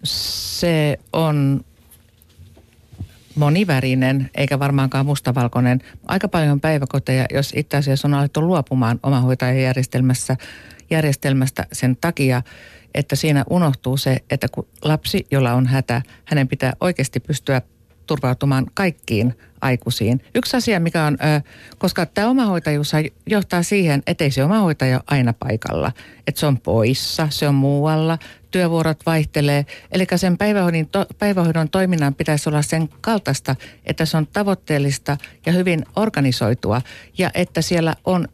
se on monivärinen, eikä varmaankaan mustavalkoinen. Aika paljon päiväkoteja, jos itse asiassa on alettu luopumaan omahoitajajärjestelmässä järjestelmästä sen takia, että siinä unohtuu se, että kun lapsi, jolla on hätä, hänen pitää oikeasti pystyä turvautumaan kaikkiin aikuisiin. Yksi asia, mikä on, koska tämä omahoitajuus johtaa siihen, että ei se omahoitaja aina paikalla. Että se on poissa, se on muualla, työvuorot vaihtelee. Eli sen päivähoidon, to, päivähoidon toiminnan pitäisi olla sen kaltaista, että se on tavoitteellista ja hyvin organisoitua. Ja että siellä on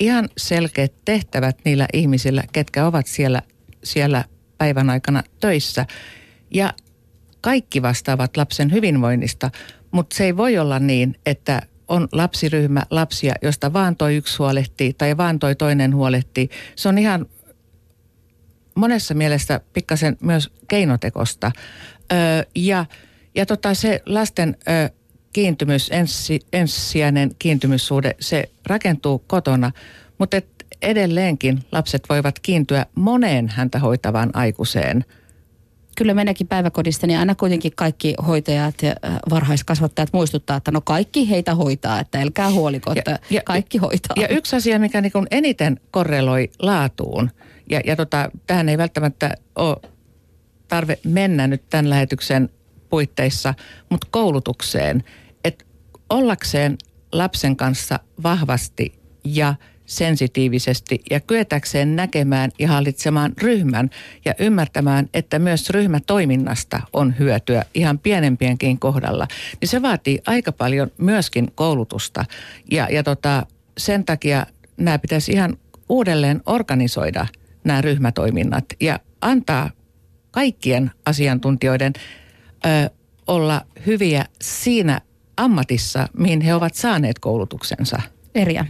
ihan selkeät tehtävät niillä ihmisillä, ketkä ovat siellä, siellä päivän aikana töissä. Ja kaikki vastaavat lapsen hyvinvoinnista, mutta se ei voi olla niin, että on lapsiryhmä lapsia, josta vaan toi yksi huolehtii tai vaan toi toinen huolehtii. Se on ihan monessa mielessä pikkasen myös keinotekosta. Öö, ja ja tota, se lasten ö, kiintymys, ensi, ensisijainen kiintymyssuhde, se rakentuu kotona, mutta et edelleenkin lapset voivat kiintyä moneen häntä hoitavaan aikuiseen – kyllä meneekin päiväkodista, niin aina kuitenkin kaikki hoitajat ja äh, varhaiskasvattajat muistuttaa, että no kaikki heitä hoitaa, että älkää huoliko, että ja, kaikki hoitaa. Ja yksi asia, mikä niin eniten korreloi laatuun, ja, ja tota, tähän ei välttämättä ole tarve mennä nyt tämän lähetyksen puitteissa, mutta koulutukseen, että ollakseen lapsen kanssa vahvasti ja – sensitiivisesti ja kyetäkseen näkemään ja hallitsemaan ryhmän ja ymmärtämään, että myös ryhmätoiminnasta on hyötyä ihan pienempienkin kohdalla, niin se vaatii aika paljon myöskin koulutusta. Ja, ja tota, sen takia nämä pitäisi ihan uudelleen organisoida nämä ryhmätoiminnat ja antaa kaikkien asiantuntijoiden ö, olla hyviä siinä ammatissa, mihin he ovat saaneet koulutuksensa. Erja.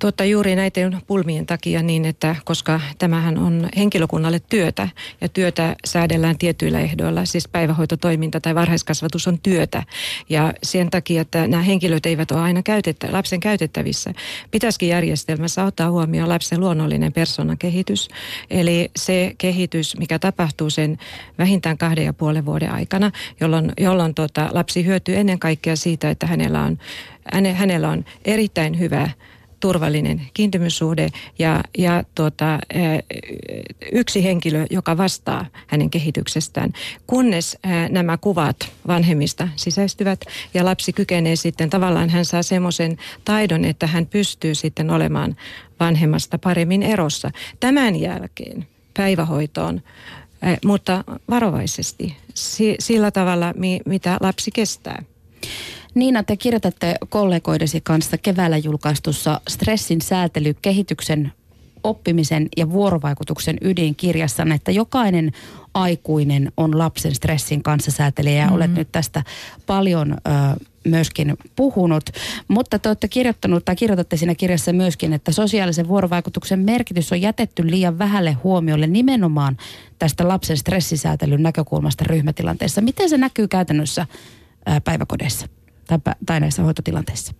Tuota, juuri näiden pulmien takia niin, että koska tämähän on henkilökunnalle työtä ja työtä säädellään tietyillä ehdoilla, siis päivähoitotoiminta tai varhaiskasvatus on työtä ja sen takia, että nämä henkilöt eivät ole aina käytettä, lapsen käytettävissä, pitäisikin järjestelmässä ottaa huomioon lapsen luonnollinen persoonan kehitys. Eli se kehitys, mikä tapahtuu sen vähintään kahden ja puolen vuoden aikana, jolloin, jolloin tuota, lapsi hyötyy ennen kaikkea siitä, että hänellä on, hänellä on erittäin hyvä turvallinen kiintymyssuhde ja, ja tuota, yksi henkilö, joka vastaa hänen kehityksestään, kunnes nämä kuvat vanhemmista sisäistyvät ja lapsi kykenee sitten tavallaan, hän saa semmoisen taidon, että hän pystyy sitten olemaan vanhemmasta paremmin erossa. Tämän jälkeen päivähoitoon mutta varovaisesti sillä tavalla, mitä lapsi kestää. Niina, te kirjoitatte kollegoidesi kanssa keväällä julkaistussa Stressin säätely kehityksen oppimisen ja vuorovaikutuksen ydinkirjassa, että jokainen aikuinen on lapsen stressin kanssa säätelijä ja mm-hmm. olet nyt tästä paljon ö, myöskin puhunut. Mutta te olette kirjoittanut tai kirjoitatte siinä kirjassa myöskin, että sosiaalisen vuorovaikutuksen merkitys on jätetty liian vähälle huomiolle nimenomaan tästä lapsen stressisäätelyn näkökulmasta ryhmätilanteessa. Miten se näkyy käytännössä ö, päiväkodeissa tai, tai näissä hoitotilanteissa?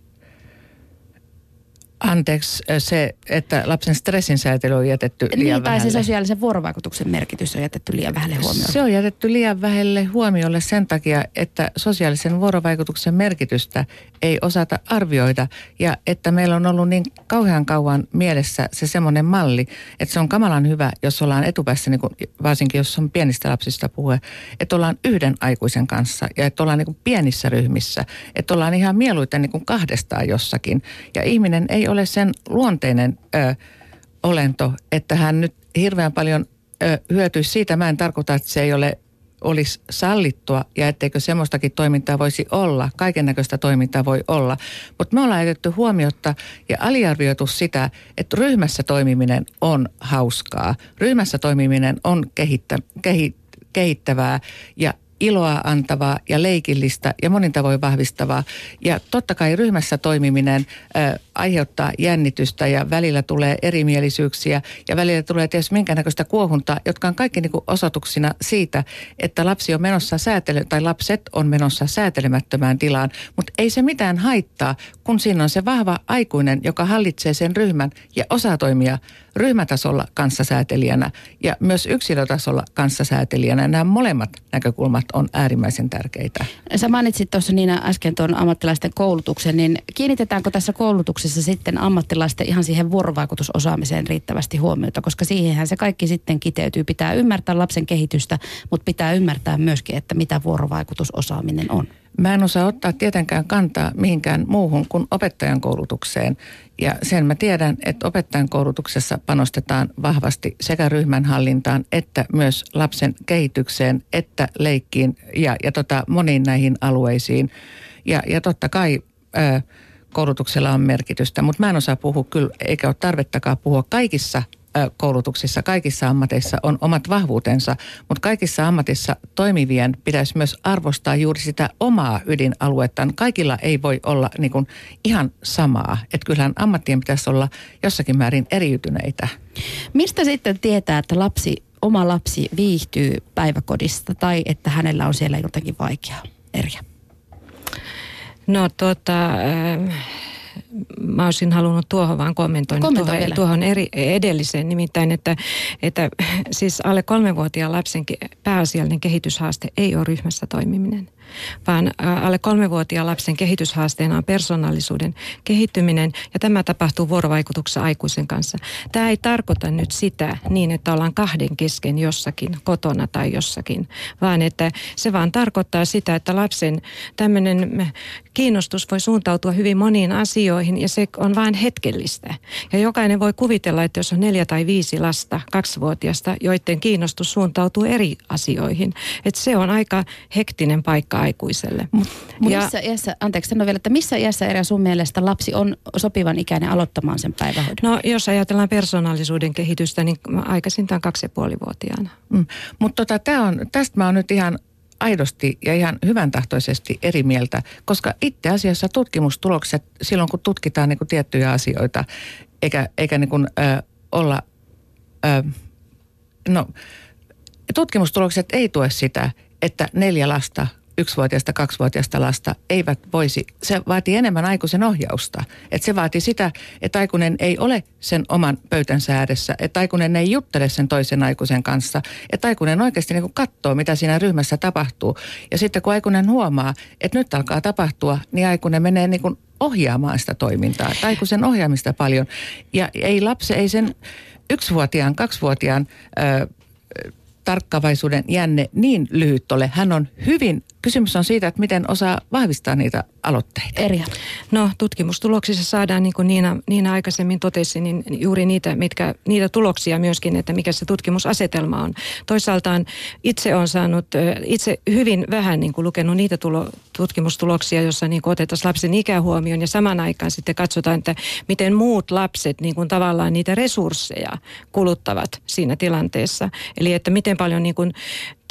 Anteeksi, se, että lapsen stressin säätely on jätetty liian niin, tai vähälle. se sosiaalisen vuorovaikutuksen merkitys on jätetty liian vähälle huomiolle. Se on jätetty liian vähälle huomiolle sen takia, että sosiaalisen vuorovaikutuksen merkitystä ei osata arvioida. Ja että meillä on ollut niin kauhean kauan mielessä se semmoinen malli, että se on kamalan hyvä, jos ollaan etupäässä, niin kuin, varsinkin jos on pienistä lapsista puhe, että ollaan yhden aikuisen kanssa ja että ollaan niin kuin pienissä ryhmissä. Että ollaan ihan mieluiten niin kuin kahdestaan jossakin. Ja ihminen ei ole sen luonteinen ö, olento, että hän nyt hirveän paljon ö, hyötyisi siitä. Mä en tarkoita, että se ei ole olisi sallittua ja etteikö semmoistakin toimintaa voisi olla, kaiken näköistä toimintaa voi olla. Mutta me ollaan jätetty huomiota ja aliarvioitu sitä, että ryhmässä toimiminen on hauskaa. Ryhmässä toimiminen on kehittä, kehi, kehittävää ja iloa antavaa ja leikillistä ja monin tavoin vahvistavaa. Ja totta kai ryhmässä toimiminen ö, aiheuttaa jännitystä ja välillä tulee erimielisyyksiä ja välillä tulee tietysti minkä näköistä kuohuntaa, jotka on kaikki niin kuin osoituksina siitä, että lapsi on menossa säätely, tai lapset on menossa säätelemättömään tilaan, mutta ei se mitään haittaa, kun siinä on se vahva aikuinen, joka hallitsee sen ryhmän ja osaa toimia ryhmätasolla kanssasäätelijänä ja myös yksilötasolla kanssasäätelijänä. Nämä molemmat näkökulmat on äärimmäisen tärkeitä. Sä mainitsit tuossa Niina äsken tuon ammattilaisten koulutuksen, niin kiinnitetäänkö tässä koulutuksessa sitten ammattilaisten ihan siihen vuorovaikutusosaamiseen riittävästi huomiota, koska siihenhän se kaikki sitten kiteytyy. Pitää ymmärtää lapsen kehitystä, mutta pitää ymmärtää myöskin, että mitä vuorovaikutusosaaminen on. Mä en osaa ottaa tietenkään kantaa mihinkään muuhun kuin opettajan koulutukseen. Ja sen mä tiedän, että opettajan koulutuksessa panostetaan vahvasti sekä ryhmän hallintaan että myös lapsen kehitykseen, että leikkiin ja, ja tota, moniin näihin alueisiin. Ja, ja totta kai ö, koulutuksella on merkitystä, mutta mä en osaa puhua kyllä, eikä ole tarvettakaan puhua kaikissa koulutuksissa, kaikissa ammateissa on omat vahvuutensa, mutta kaikissa ammatissa toimivien pitäisi myös arvostaa juuri sitä omaa ydinaluettaan. Kaikilla ei voi olla niin kuin ihan samaa. Että kyllähän ammattien pitäisi olla jossakin määrin eriytyneitä. Mistä sitten tietää, että lapsi, oma lapsi viihtyy päiväkodista tai että hänellä on siellä jotenkin vaikeaa eriä? No tota... Äh mä olisin halunnut tuohon vaan kommentoida tuohon, tuohon eri, edelliseen, nimittäin, että, että siis alle kolmenvuotiaan lapsen pääasiallinen kehityshaaste ei ole ryhmässä toimiminen vaan alle kolmevuotiaan lapsen kehityshaasteena on persoonallisuuden kehittyminen ja tämä tapahtuu vuorovaikutuksessa aikuisen kanssa. Tämä ei tarkoita nyt sitä niin, että ollaan kahden kesken jossakin kotona tai jossakin, vaan että se vaan tarkoittaa sitä, että lapsen tämmöinen kiinnostus voi suuntautua hyvin moniin asioihin ja se on vain hetkellistä. Ja jokainen voi kuvitella, että jos on neljä tai viisi lasta, kaksivuotiasta, joiden kiinnostus suuntautuu eri asioihin, että se on aika hektinen paikka aikuiselle. ja, missä iässä, anteeksi sano vielä, että missä iässä eri sun mielestä lapsi on sopivan ikäinen aloittamaan sen päivähoidon? No jos ajatellaan persoonallisuuden kehitystä, niin aikaisintaan kaksi ja puoli vuotiaana. Mm. Mutta tota, on, tästä mä oon nyt ihan aidosti ja ihan hyvän tahtoisesti eri mieltä, koska itse asiassa tutkimustulokset silloin, kun tutkitaan niin kuin tiettyjä asioita, eikä, eikä niin kuin, ö, olla, ö, no tutkimustulokset ei tue sitä, että neljä lasta yksivuotiaasta, kaksivuotiaasta lasta eivät voisi, se vaatii enemmän aikuisen ohjausta. Että se vaatii sitä, että aikuinen ei ole sen oman pöytänsä ääressä, että aikuinen ei juttele sen toisen aikuisen kanssa, että aikuinen oikeasti niin katsoo, mitä siinä ryhmässä tapahtuu. Ja sitten kun aikuinen huomaa, että nyt alkaa tapahtua, niin aikuinen menee niin kuin ohjaamaan sitä toimintaa, tai aikuisen ohjaamista paljon. Ja ei lapsi, ei sen yksivuotiaan, kaksivuotiaan ö, tarkkavaisuuden jänne niin lyhyt ole. Hän on hyvin, kysymys on siitä, että miten osaa vahvistaa niitä aloitteita. Erja. No tutkimustuloksissa saadaan, niin kuin Niina, Niina aikaisemmin totesi, niin juuri niitä, mitkä, niitä tuloksia myöskin, että mikä se tutkimusasetelma on. Toisaaltaan itse on saanut, itse hyvin vähän niin kuin lukenut niitä tulo, tutkimustuloksia, jossa niin kuin otetaan lapsen ikä huomioon ja saman aikaan sitten katsotaan, että miten muut lapset niin kuin tavallaan niitä resursseja kuluttavat siinä tilanteessa. Eli että miten paljon niin kuin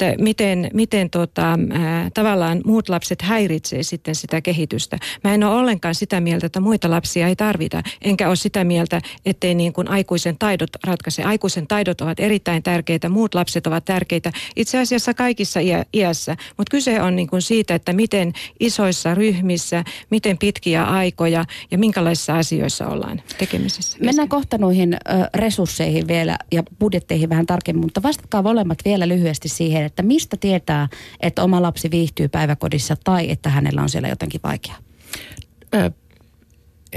että miten, miten tota, ää, tavallaan muut lapset häiritsee sitten sitä kehitystä. Mä en ole ollenkaan sitä mieltä, että muita lapsia ei tarvita, enkä ole sitä mieltä, ettei niin kuin aikuisen taidot ratkaise. Aikuisen taidot ovat erittäin tärkeitä, muut lapset ovat tärkeitä itse asiassa kaikissa iä, iässä, mutta kyse on niin kuin siitä, että miten isoissa ryhmissä, miten pitkiä aikoja ja minkälaisissa asioissa ollaan tekemisissä. Mennään kohta noihin resursseihin vielä ja budjetteihin vähän tarkemmin, mutta vastatkaa molemmat vielä lyhyesti siihen, että mistä tietää, että oma lapsi viihtyy päiväkodissa tai että hänellä on siellä jotenkin vaikeaa?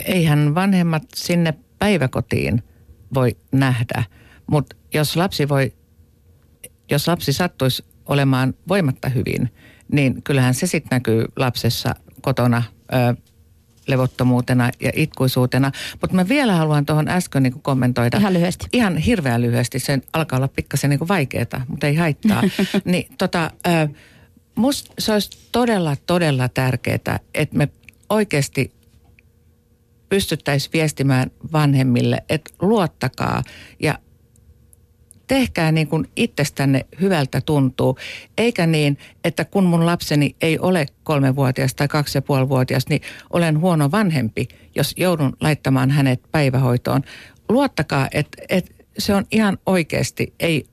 Eihän vanhemmat sinne päiväkotiin voi nähdä, mutta jos lapsi voi, jos lapsi sattuisi olemaan voimatta hyvin, niin kyllähän se sitten näkyy lapsessa kotona levottomuutena ja itkuisuutena. Mutta mä vielä haluan tuohon äsken niin kommentoida. Ihan lyhyesti. Ihan hirveän lyhyesti. Se alkaa olla pikkasen niin vaikeaa, mutta ei haittaa. niin tota, musta se olisi todella, todella tärkeää, että me oikeasti pystyttäisiin viestimään vanhemmille, että luottakaa ja tehkää niin kuin itsestänne hyvältä tuntuu. Eikä niin, että kun mun lapseni ei ole kolmevuotias tai kaksi ja puolivuotias, niin olen huono vanhempi, jos joudun laittamaan hänet päivähoitoon. Luottakaa, että, että se on ihan oikeasti, ei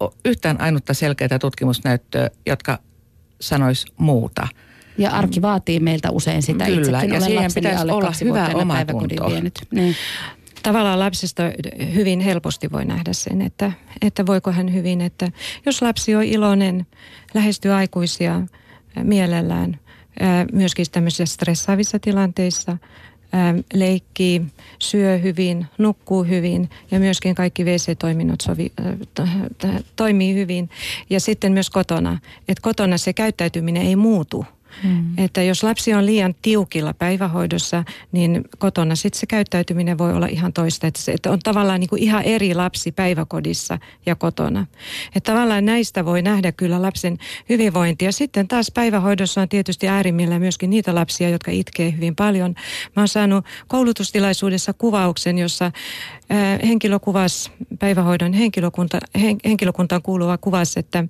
ole yhtään ainutta selkeää tutkimusnäyttöä, jotka sanois muuta. Ja arki vaatii meiltä usein sitä. Kyllä, Itsekin ja siihen pitäisi olla hyvä oma Niin tavallaan lapsesta hyvin helposti voi nähdä sen, että, että voiko hän hyvin, että jos lapsi on iloinen, lähestyy aikuisia mielellään, myöskin tämmöisissä stressaavissa tilanteissa, leikkii, syö hyvin, nukkuu hyvin ja myöskin kaikki WC-toiminnot sovi, toimii hyvin. Ja sitten myös kotona, että kotona se käyttäytyminen ei muutu – Mm. Että jos lapsi on liian tiukilla päivähoidossa, niin kotona sitten se käyttäytyminen voi olla ihan toista. Että, se, että on tavallaan niin kuin ihan eri lapsi päiväkodissa ja kotona. Että tavallaan näistä voi nähdä kyllä lapsen hyvinvointia. Sitten taas päivähoidossa on tietysti äärimmillään myöskin niitä lapsia, jotka itkee hyvin paljon. Mä oon saanut koulutustilaisuudessa kuvauksen, jossa henkilö kuvasi, päivähoidon henkilökunta, hen, henkilökuntaan kuuluva kuvasi, että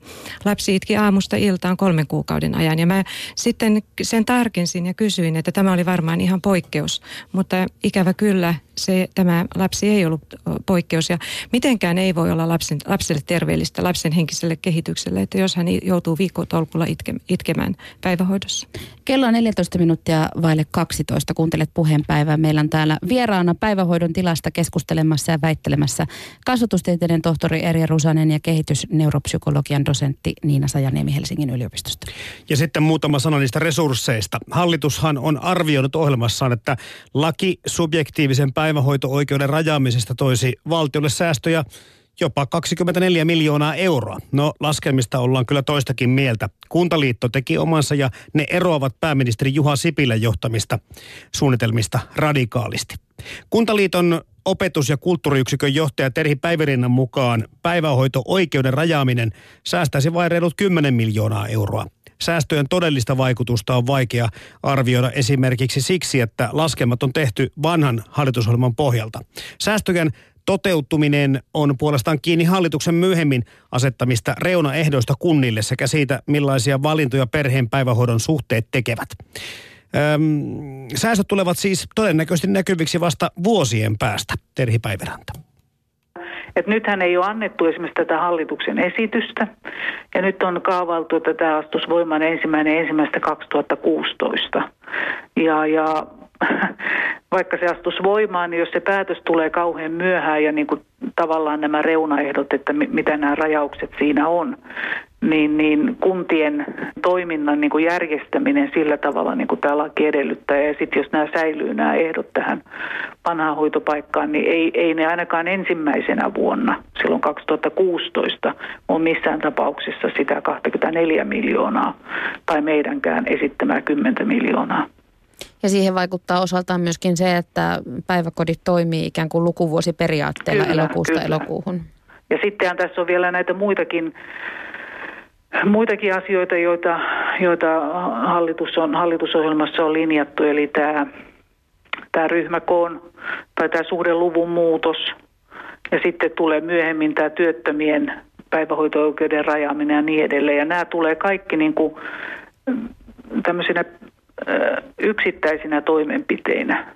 lapsi itki aamusta iltaan kolmen kuukauden ajan. Ja mä sitten sen tarkensin ja kysyin, että tämä oli varmaan ihan poikkeus, mutta ikävä kyllä se, tämä lapsi ei ollut poikkeus ja mitenkään ei voi olla lapsen, lapselle terveellistä, lapsen henkiselle kehitykselle, että jos hän joutuu viikkotolkulla itke, itkemään päivähoidossa. Kello on 14 minuuttia vaille 12, kuuntelet puheenpäivää. Meillä on täällä vieraana päivähoidon tilasta keskustelemassa ja väittelemässä kasvatustieteiden tohtori Erja Rusanen ja kehitysneuropsykologian dosentti Niina Sajaniemi Helsingin yliopistosta. Ja sitten muutama sana niistä resursseista. Hallitushan on arvioinut ohjelmassaan, että laki subjektiivisen päivähoidon päivähoito-oikeuden rajaamisesta toisi valtiolle säästöjä jopa 24 miljoonaa euroa. No laskelmista ollaan kyllä toistakin mieltä. Kuntaliitto teki omansa ja ne eroavat pääministeri Juha Sipilän johtamista suunnitelmista radikaalisti. Kuntaliiton opetus- ja kulttuuriyksikön johtaja Terhi Päivärinnan mukaan päivähoito-oikeuden rajaaminen säästäisi vain reilut 10 miljoonaa euroa. Säästöjen todellista vaikutusta on vaikea arvioida esimerkiksi siksi, että laskelmat on tehty vanhan hallitusohjelman pohjalta. Säästöjen toteutuminen on puolestaan kiinni hallituksen myöhemmin asettamista reunaehdoista kunnille sekä siitä, millaisia valintoja perheen päivähoidon suhteet tekevät. Öm, säästöt tulevat siis todennäköisesti näkyviksi vasta vuosien päästä, Terhi Päiväranta Et nythän ei ole annettu esimerkiksi tätä hallituksen esitystä, ja nyt on kaavailtu, että tämä astus voimaan ensimmäinen ensimmäistä 2016. Ja, ja vaikka se astus voimaan, niin jos se päätös tulee kauhean myöhään ja niin kuin tavallaan nämä reunaehdot, että mitä nämä rajaukset siinä on, niin, niin kuntien toiminnan niin kuin järjestäminen sillä tavalla, niin kuin tämä laki edellyttää. Ja sitten jos nämä säilyy nämä ehdot tähän vanhaan hoitopaikkaan, niin ei, ei ne ainakaan ensimmäisenä vuonna, silloin 2016, on missään tapauksessa sitä 24 miljoonaa tai meidänkään esittämää 10 miljoonaa. Ja siihen vaikuttaa osaltaan myöskin se, että päiväkodit toimii ikään kuin lukuvuosiperiaatteella kyllä, elokuusta kyllä. elokuuhun. Ja sittenhän tässä on vielä näitä muitakin muitakin asioita, joita, joita hallitus on, hallitusohjelmassa on linjattu, eli tämä, tämä ryhmäkoon tai tämä suhdeluvun muutos ja sitten tulee myöhemmin tämä työttömien päivähoito-oikeuden rajaaminen ja niin edelleen. Ja nämä tulee kaikki niin kuin tämmöisinä yksittäisinä toimenpiteinä.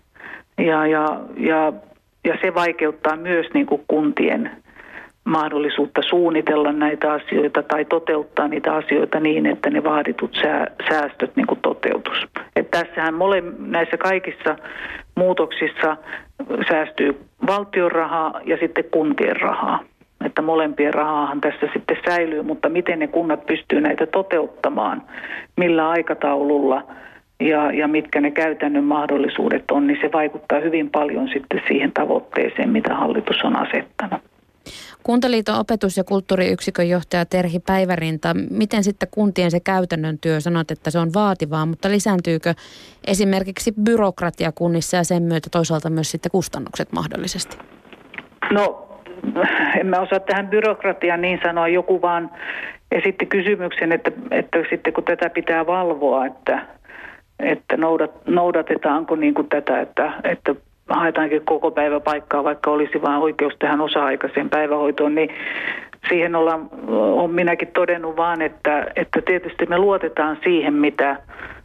Ja, ja, ja, ja se vaikeuttaa myös niin kuin kuntien mahdollisuutta suunnitella näitä asioita tai toteuttaa niitä asioita niin, että ne vaaditut säästöt niin kuin toteutus. Et tässähän mole, näissä kaikissa muutoksissa säästyy valtion rahaa ja sitten kuntien rahaa. Että molempien rahaahan tässä sitten säilyy, mutta miten ne kunnat pystyy näitä toteuttamaan, millä aikataululla ja, ja mitkä ne käytännön mahdollisuudet on, niin se vaikuttaa hyvin paljon sitten siihen tavoitteeseen, mitä hallitus on asettanut. Kuntaliiton opetus- ja kulttuuriyksikön johtaja Terhi Päivärinta, miten sitten kuntien se käytännön työ, sanot, että se on vaativaa, mutta lisääntyykö esimerkiksi byrokratia kunnissa ja sen myötä toisaalta myös sitten kustannukset mahdollisesti? No, en mä osaa tähän byrokratiaan niin sanoa, joku vaan esitti kysymyksen, että, että sitten kun tätä pitää valvoa, että, että noudat, noudatetaanko niin kuin tätä, että, että haetaankin koko päivä paikkaa, vaikka olisi vain oikeus tähän osa-aikaiseen päivähoitoon, niin siihen ollaan, on minäkin todennut vaan, että, että tietysti me luotetaan siihen, mitä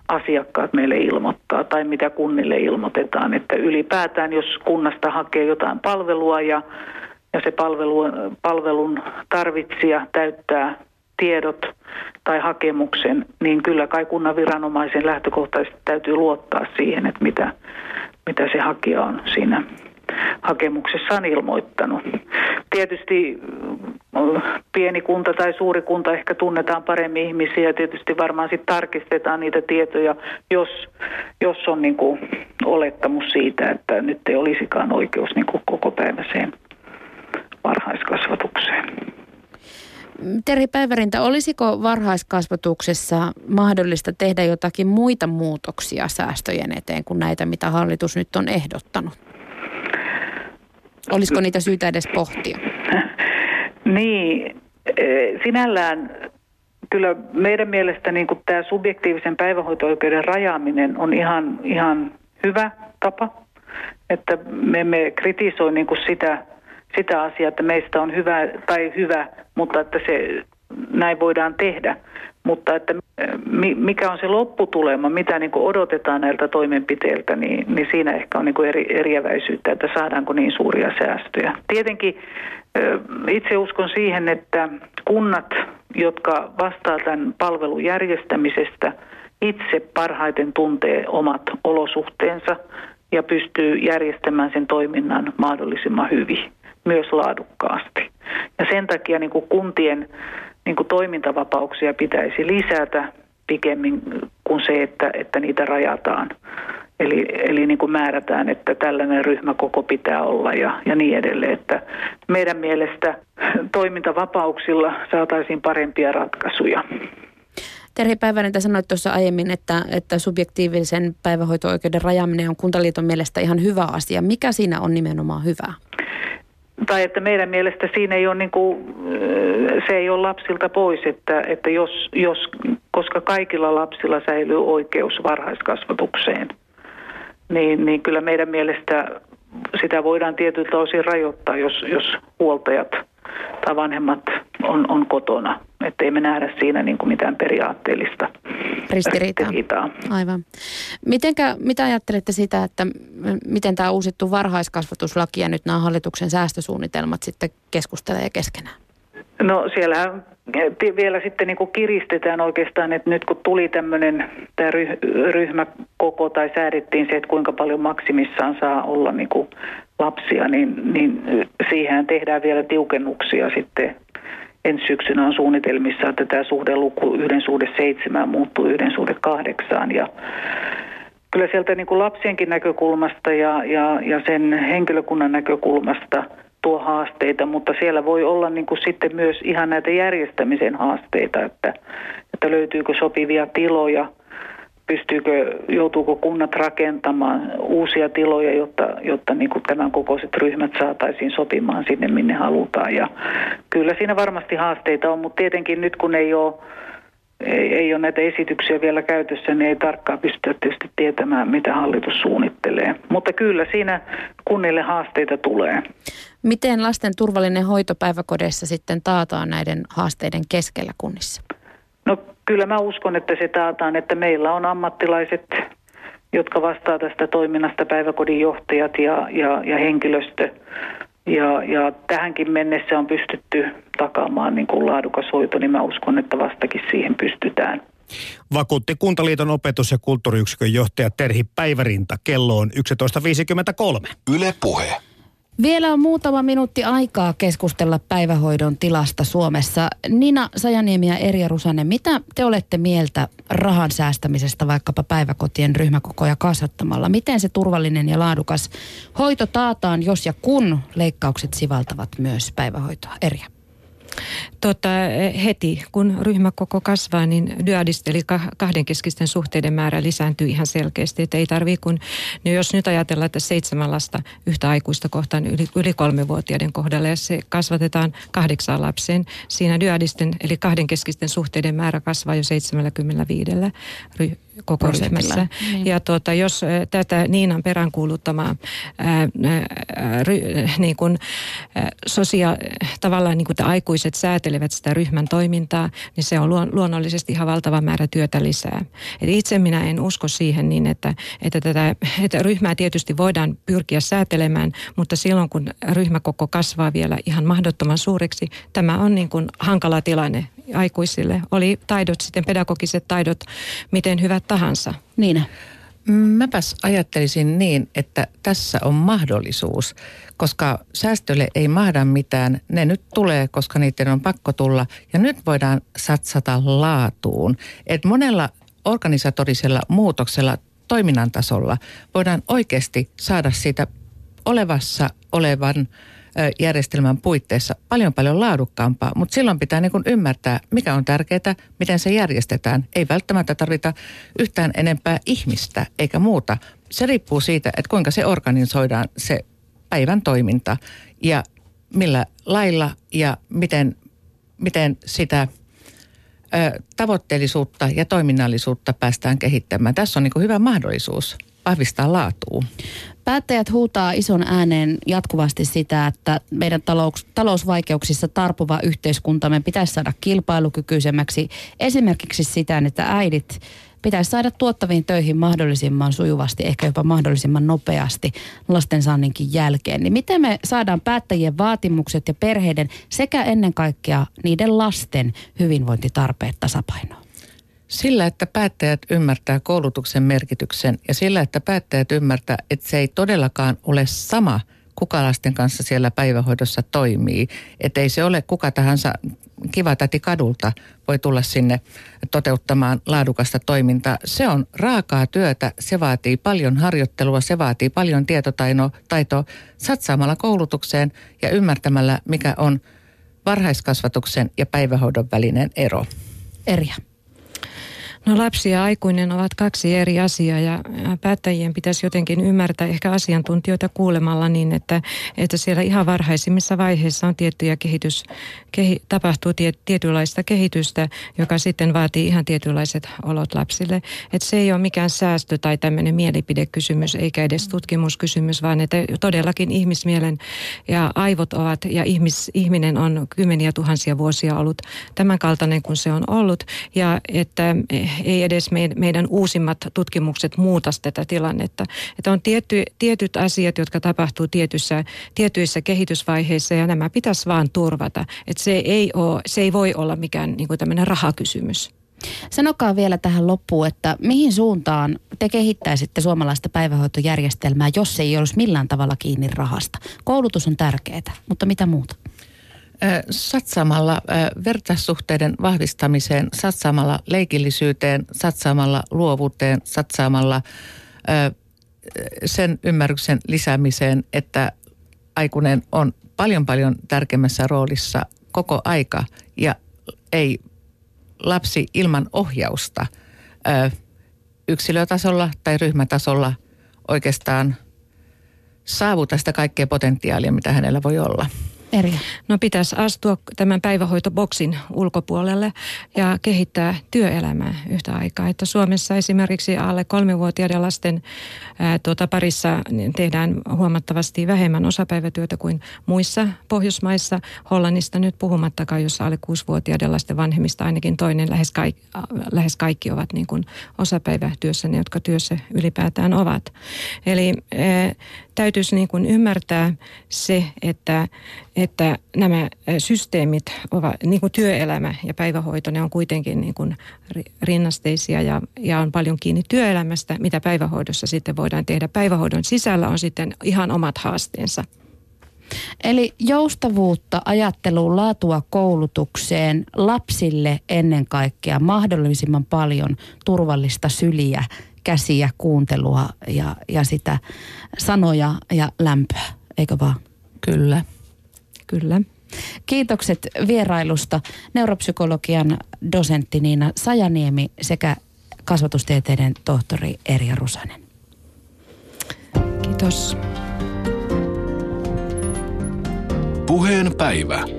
asiakkaat meille ilmoittaa tai mitä kunnille ilmoitetaan. Että ylipäätään, jos kunnasta hakee jotain palvelua ja, ja se palvelu, palvelun tarvitsija täyttää tiedot tai hakemuksen, niin kyllä kai kunnan viranomaisen lähtökohtaisesti täytyy luottaa siihen, että mitä, mitä se hakija on siinä hakemuksessaan ilmoittanut. Tietysti äh, pieni kunta tai suuri kunta ehkä tunnetaan paremmin ihmisiä ja tietysti varmaan sitten tarkistetaan niitä tietoja, jos, jos on niin kuin olettamus siitä, että nyt ei olisikaan oikeus niin kuin koko päiväiseen varhaiskasvatukseen. Terhi Päivärintä, olisiko varhaiskasvatuksessa mahdollista tehdä jotakin muita muutoksia säästöjen eteen kuin näitä, mitä hallitus nyt on ehdottanut? Olisiko niitä syytä edes pohtia? Niin, e, sinällään kyllä meidän mielestä niin kuin tämä subjektiivisen päivähoito-oikeuden rajaaminen on ihan, ihan hyvä tapa. Että me emme kritisoi niin kuin sitä sitä asiaa, että meistä on hyvä tai hyvä, mutta että se näin voidaan tehdä. Mutta että mikä on se lopputulema, mitä niin kuin odotetaan näiltä toimenpiteiltä, niin, niin siinä ehkä on niin kuin eri, eriäväisyyttä, että saadaanko niin suuria säästöjä. Tietenkin itse uskon siihen, että kunnat, jotka vastaa tämän palvelun järjestämisestä, itse parhaiten tuntee omat olosuhteensa ja pystyy järjestämään sen toiminnan mahdollisimman hyvin myös laadukkaasti. Ja sen takia niin kuin kuntien niin kuin toimintavapauksia pitäisi lisätä pikemmin kuin se, että, että niitä rajataan. Eli, eli niin kuin määrätään, että tällainen ryhmäkoko pitää olla ja, ja niin edelleen. Että meidän mielestä toimintavapauksilla saataisiin parempia ratkaisuja. Terhi Päivänen, sanoit tuossa aiemmin, että, että subjektiivisen päivähoito-oikeuden rajaaminen on Kuntaliiton mielestä ihan hyvä asia. Mikä siinä on nimenomaan hyvää? Tai että meidän mielestä siinä ei ole niin kuin, se ei ole lapsilta pois, että, että jos, jos, koska kaikilla lapsilla säilyy oikeus varhaiskasvatukseen, niin, niin kyllä meidän mielestä sitä voidaan tietyltä osin rajoittaa, jos, jos huoltajat tai vanhemmat on, on kotona. Että ei me nähdä siinä niin kuin mitään periaatteellista ristiriitaa. ristiriitaa. Aivan. Mitenkä, mitä ajattelette sitä, että miten tämä uusittu varhaiskasvatuslaki ja nyt nämä hallituksen säästösuunnitelmat sitten keskustelee keskenään? No siellä vielä sitten niin kuin kiristetään oikeastaan, että nyt kun tuli tämmöinen tämä ryhmäkoko tai säädettiin se, että kuinka paljon maksimissaan saa olla niin kuin lapsia, niin, niin siihen tehdään vielä tiukennuksia sitten ensi syksynä on suunnitelmissa, että tämä suhdeluku yhden suhde seitsemään muuttuu yhden suhde kahdeksaan. Ja kyllä sieltä niin kuin lapsienkin näkökulmasta ja, ja, ja sen henkilökunnan näkökulmasta – tuo haasteita, mutta siellä voi olla niin kuin sitten myös ihan näitä järjestämisen haasteita, että, että löytyykö sopivia tiloja, pystyykö, joutuuko kunnat rakentamaan uusia tiloja, jotta, jotta niin kuin tämän kokoiset ryhmät saataisiin sopimaan sinne, minne halutaan. Ja kyllä siinä varmasti haasteita on, mutta tietenkin nyt kun ei ole ei, ei ole näitä esityksiä vielä käytössä, niin ei tarkkaan pystytä tietysti tietämään, mitä hallitus suunnittelee. Mutta kyllä siinä kunnille haasteita tulee. Miten lasten turvallinen hoito päiväkodeissa sitten taataan näiden haasteiden keskellä kunnissa? No kyllä mä uskon, että se taataan, että meillä on ammattilaiset, jotka vastaa tästä toiminnasta, päiväkodin johtajat ja, ja, ja henkilöstö. Ja, ja tähänkin mennessä on pystytty takaamaan niin kuin laadukas hoito, niin mä uskon, että vastakin siihen pystytään. Vakuutti Kuntaliiton opetus- ja kulttuuriyksikön johtaja Terhi Päivärinta. Kello on 11.53. Yle Puhe. Vielä on muutama minuutti aikaa keskustella päivähoidon tilasta Suomessa. Nina Sajaniemi ja Erja Rusanen, mitä te olette mieltä rahan säästämisestä vaikkapa päiväkotien ryhmäkokoja kasvattamalla? Miten se turvallinen ja laadukas hoito taataan, jos ja kun leikkaukset sivaltavat myös päivähoitoa? Erja. Tota, heti, kun ryhmäkoko kasvaa, niin dyadist eli kahdenkeskisten suhteiden määrä lisääntyy ihan selkeästi. Että ei tarvii kun, no jos nyt ajatellaan, että seitsemän lasta yhtä aikuista kohtaan yli, yli kolmevuotiaiden kohdalla ja se kasvatetaan kahdeksaan lapseen, siinä dyadisten eli kahdenkeskisten suhteiden määrä kasvaa jo 75 ry- koko ryhmässä. Niin. Ja tuota, jos tätä Niinan peräänkuuluttamaa ää, ää, ry, niin kuin, ää, sosia, tavallaan niin kuin aikuiset säätelevät sitä ryhmän toimintaa, niin se on luonnollisesti ihan valtava määrä työtä lisää. Et itse minä en usko siihen niin, että, että tätä että ryhmää tietysti voidaan pyrkiä säätelemään, mutta silloin kun ryhmäkoko kasvaa vielä ihan mahdottoman suureksi, tämä on niin kuin hankala tilanne aikuisille. Oli taidot sitten, pedagogiset taidot, miten hyvät tahansa. Niin. Mäpäs ajattelisin niin, että tässä on mahdollisuus, koska säästölle ei mahda mitään. Ne nyt tulee, koska niiden on pakko tulla. Ja nyt voidaan satsata laatuun. Et monella organisatorisella muutoksella toiminnan tasolla voidaan oikeasti saada siitä olevassa olevan järjestelmän puitteissa paljon paljon laadukkaampaa, mutta silloin pitää niin ymmärtää, mikä on tärkeää, miten se järjestetään. Ei välttämättä tarvita yhtään enempää ihmistä eikä muuta. Se riippuu siitä, että kuinka se organisoidaan se päivän toiminta ja millä lailla ja miten, miten sitä tavoitteellisuutta ja toiminnallisuutta päästään kehittämään. Tässä on niin hyvä mahdollisuus vahvistaa laatua. Päättäjät huutaa ison ääneen jatkuvasti sitä, että meidän talous, talousvaikeuksissa tarpuva yhteiskuntamme pitäisi saada kilpailukykyisemmäksi. Esimerkiksi sitä, että äidit pitäisi saada tuottaviin töihin mahdollisimman sujuvasti, ehkä jopa mahdollisimman nopeasti lastensaanninkin jälkeen. Niin miten me saadaan päättäjien vaatimukset ja perheiden sekä ennen kaikkea niiden lasten hyvinvointitarpeet tasapainoon? Sillä, että päättäjät ymmärtää koulutuksen merkityksen ja sillä, että päättäjät ymmärtää, että se ei todellakaan ole sama, kuka lasten kanssa siellä päivähoidossa toimii. Että ei se ole kuka tahansa kiva täti kadulta voi tulla sinne toteuttamaan laadukasta toimintaa. Se on raakaa työtä, se vaatii paljon harjoittelua, se vaatii paljon tietotaitoa satsaamalla koulutukseen ja ymmärtämällä, mikä on varhaiskasvatuksen ja päivähoidon välinen ero. Eriä. No lapsi ja aikuinen ovat kaksi eri asiaa ja päättäjien pitäisi jotenkin ymmärtää ehkä asiantuntijoita kuulemalla niin, että, että siellä ihan varhaisimmissa vaiheissa on tiettyjä kehitys, kehi, tapahtuu tie, tietynlaista kehitystä, joka sitten vaatii ihan tietynlaiset olot lapsille. Että se ei ole mikään säästö tai tämmöinen mielipidekysymys eikä edes tutkimuskysymys, vaan että todellakin ihmismielen ja aivot ovat ja ihmis, ihminen on kymmeniä tuhansia vuosia ollut tämän kaltainen kuin se on ollut ja että ei edes meidän uusimmat tutkimukset muuta tätä tilannetta. Että on tietty, tietyt asiat, jotka tapahtuu tietyissä, tietyissä kehitysvaiheissa ja nämä pitäisi vaan turvata. Että se ei, ole, se ei voi olla mikään niin kuin tämmöinen rahakysymys. Sanokaa vielä tähän loppuun, että mihin suuntaan te kehittäisitte suomalaista päivähoitojärjestelmää, jos se ei olisi millään tavalla kiinni rahasta? Koulutus on tärkeää, mutta mitä muuta? Satsaamalla vertaissuhteiden vahvistamiseen, satsaamalla leikillisyyteen, satsaamalla luovuuteen, satsaamalla sen ymmärryksen lisäämiseen, että aikuinen on paljon paljon tärkeämmässä roolissa koko aika ja ei lapsi ilman ohjausta yksilötasolla tai ryhmätasolla oikeastaan saavuta sitä kaikkea potentiaalia, mitä hänellä voi olla. Merja? No pitäisi astua tämän päivähoitoboksin ulkopuolelle ja kehittää työelämää yhtä aikaa. Että Suomessa esimerkiksi alle kolmivuotiaiden lasten ää, tuota, parissa niin tehdään huomattavasti vähemmän osapäivätyötä kuin muissa Pohjoismaissa. Hollannista nyt puhumattakaan, jossa alle kuusivuotiaiden lasten vanhemmista ainakin toinen, lähes, kaikki, lähes kaikki ovat niin kuin osapäivätyössä, ne jotka työssä ylipäätään ovat. Eli ää, täytyisi niin kuin ymmärtää se, että, että nämä systeemit, ovat, niin kuin työelämä ja päivähoito, ne on kuitenkin niin kuin rinnasteisia ja, ja on paljon kiinni työelämästä, mitä päivähoidossa sitten voidaan tehdä. Päivähoidon sisällä on sitten ihan omat haasteensa. Eli joustavuutta, ajatteluun, laatua koulutukseen, lapsille ennen kaikkea mahdollisimman paljon turvallista syliä käsiä, kuuntelua ja, ja sitä sanoja ja lämpöä, eikö vaan? Kyllä. Kyllä. Kiitokset vierailusta neuropsykologian dosentti Niina Sajaniemi sekä kasvatustieteiden tohtori Erja Rusanen. Kiitos. Puheen päivä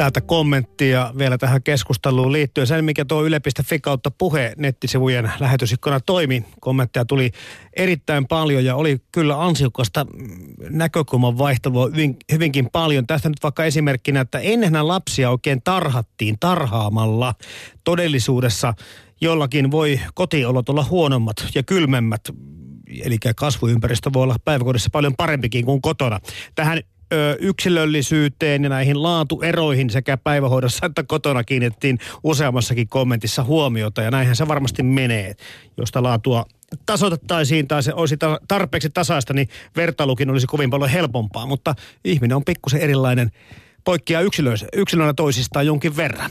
täältä kommenttia vielä tähän keskusteluun liittyen. Sen, mikä tuo yle.fi kautta puhe nettisivujen lähetysikkona toimi. Kommentteja tuli erittäin paljon ja oli kyllä ansiokasta näkökulman vaihtelua hyvin, hyvinkin paljon. Tästä nyt vaikka esimerkkinä, että ennenhän lapsia oikein tarhattiin tarhaamalla. Todellisuudessa jollakin voi kotiolot olla huonommat ja kylmemmät eli kasvuympäristö voi olla päiväkodissa paljon parempikin kuin kotona. Tähän ö, yksilöllisyyteen ja näihin laatueroihin sekä päivähoidossa että kotona kiinnitettiin useammassakin kommentissa huomiota. Ja näinhän se varmasti menee, josta laatua tasoitettaisiin tai se olisi tarpeeksi tasaista, niin vertailukin olisi kovin paljon helpompaa. Mutta ihminen on pikkusen erilainen, poikkeaa yksilönä toisistaan jonkin verran.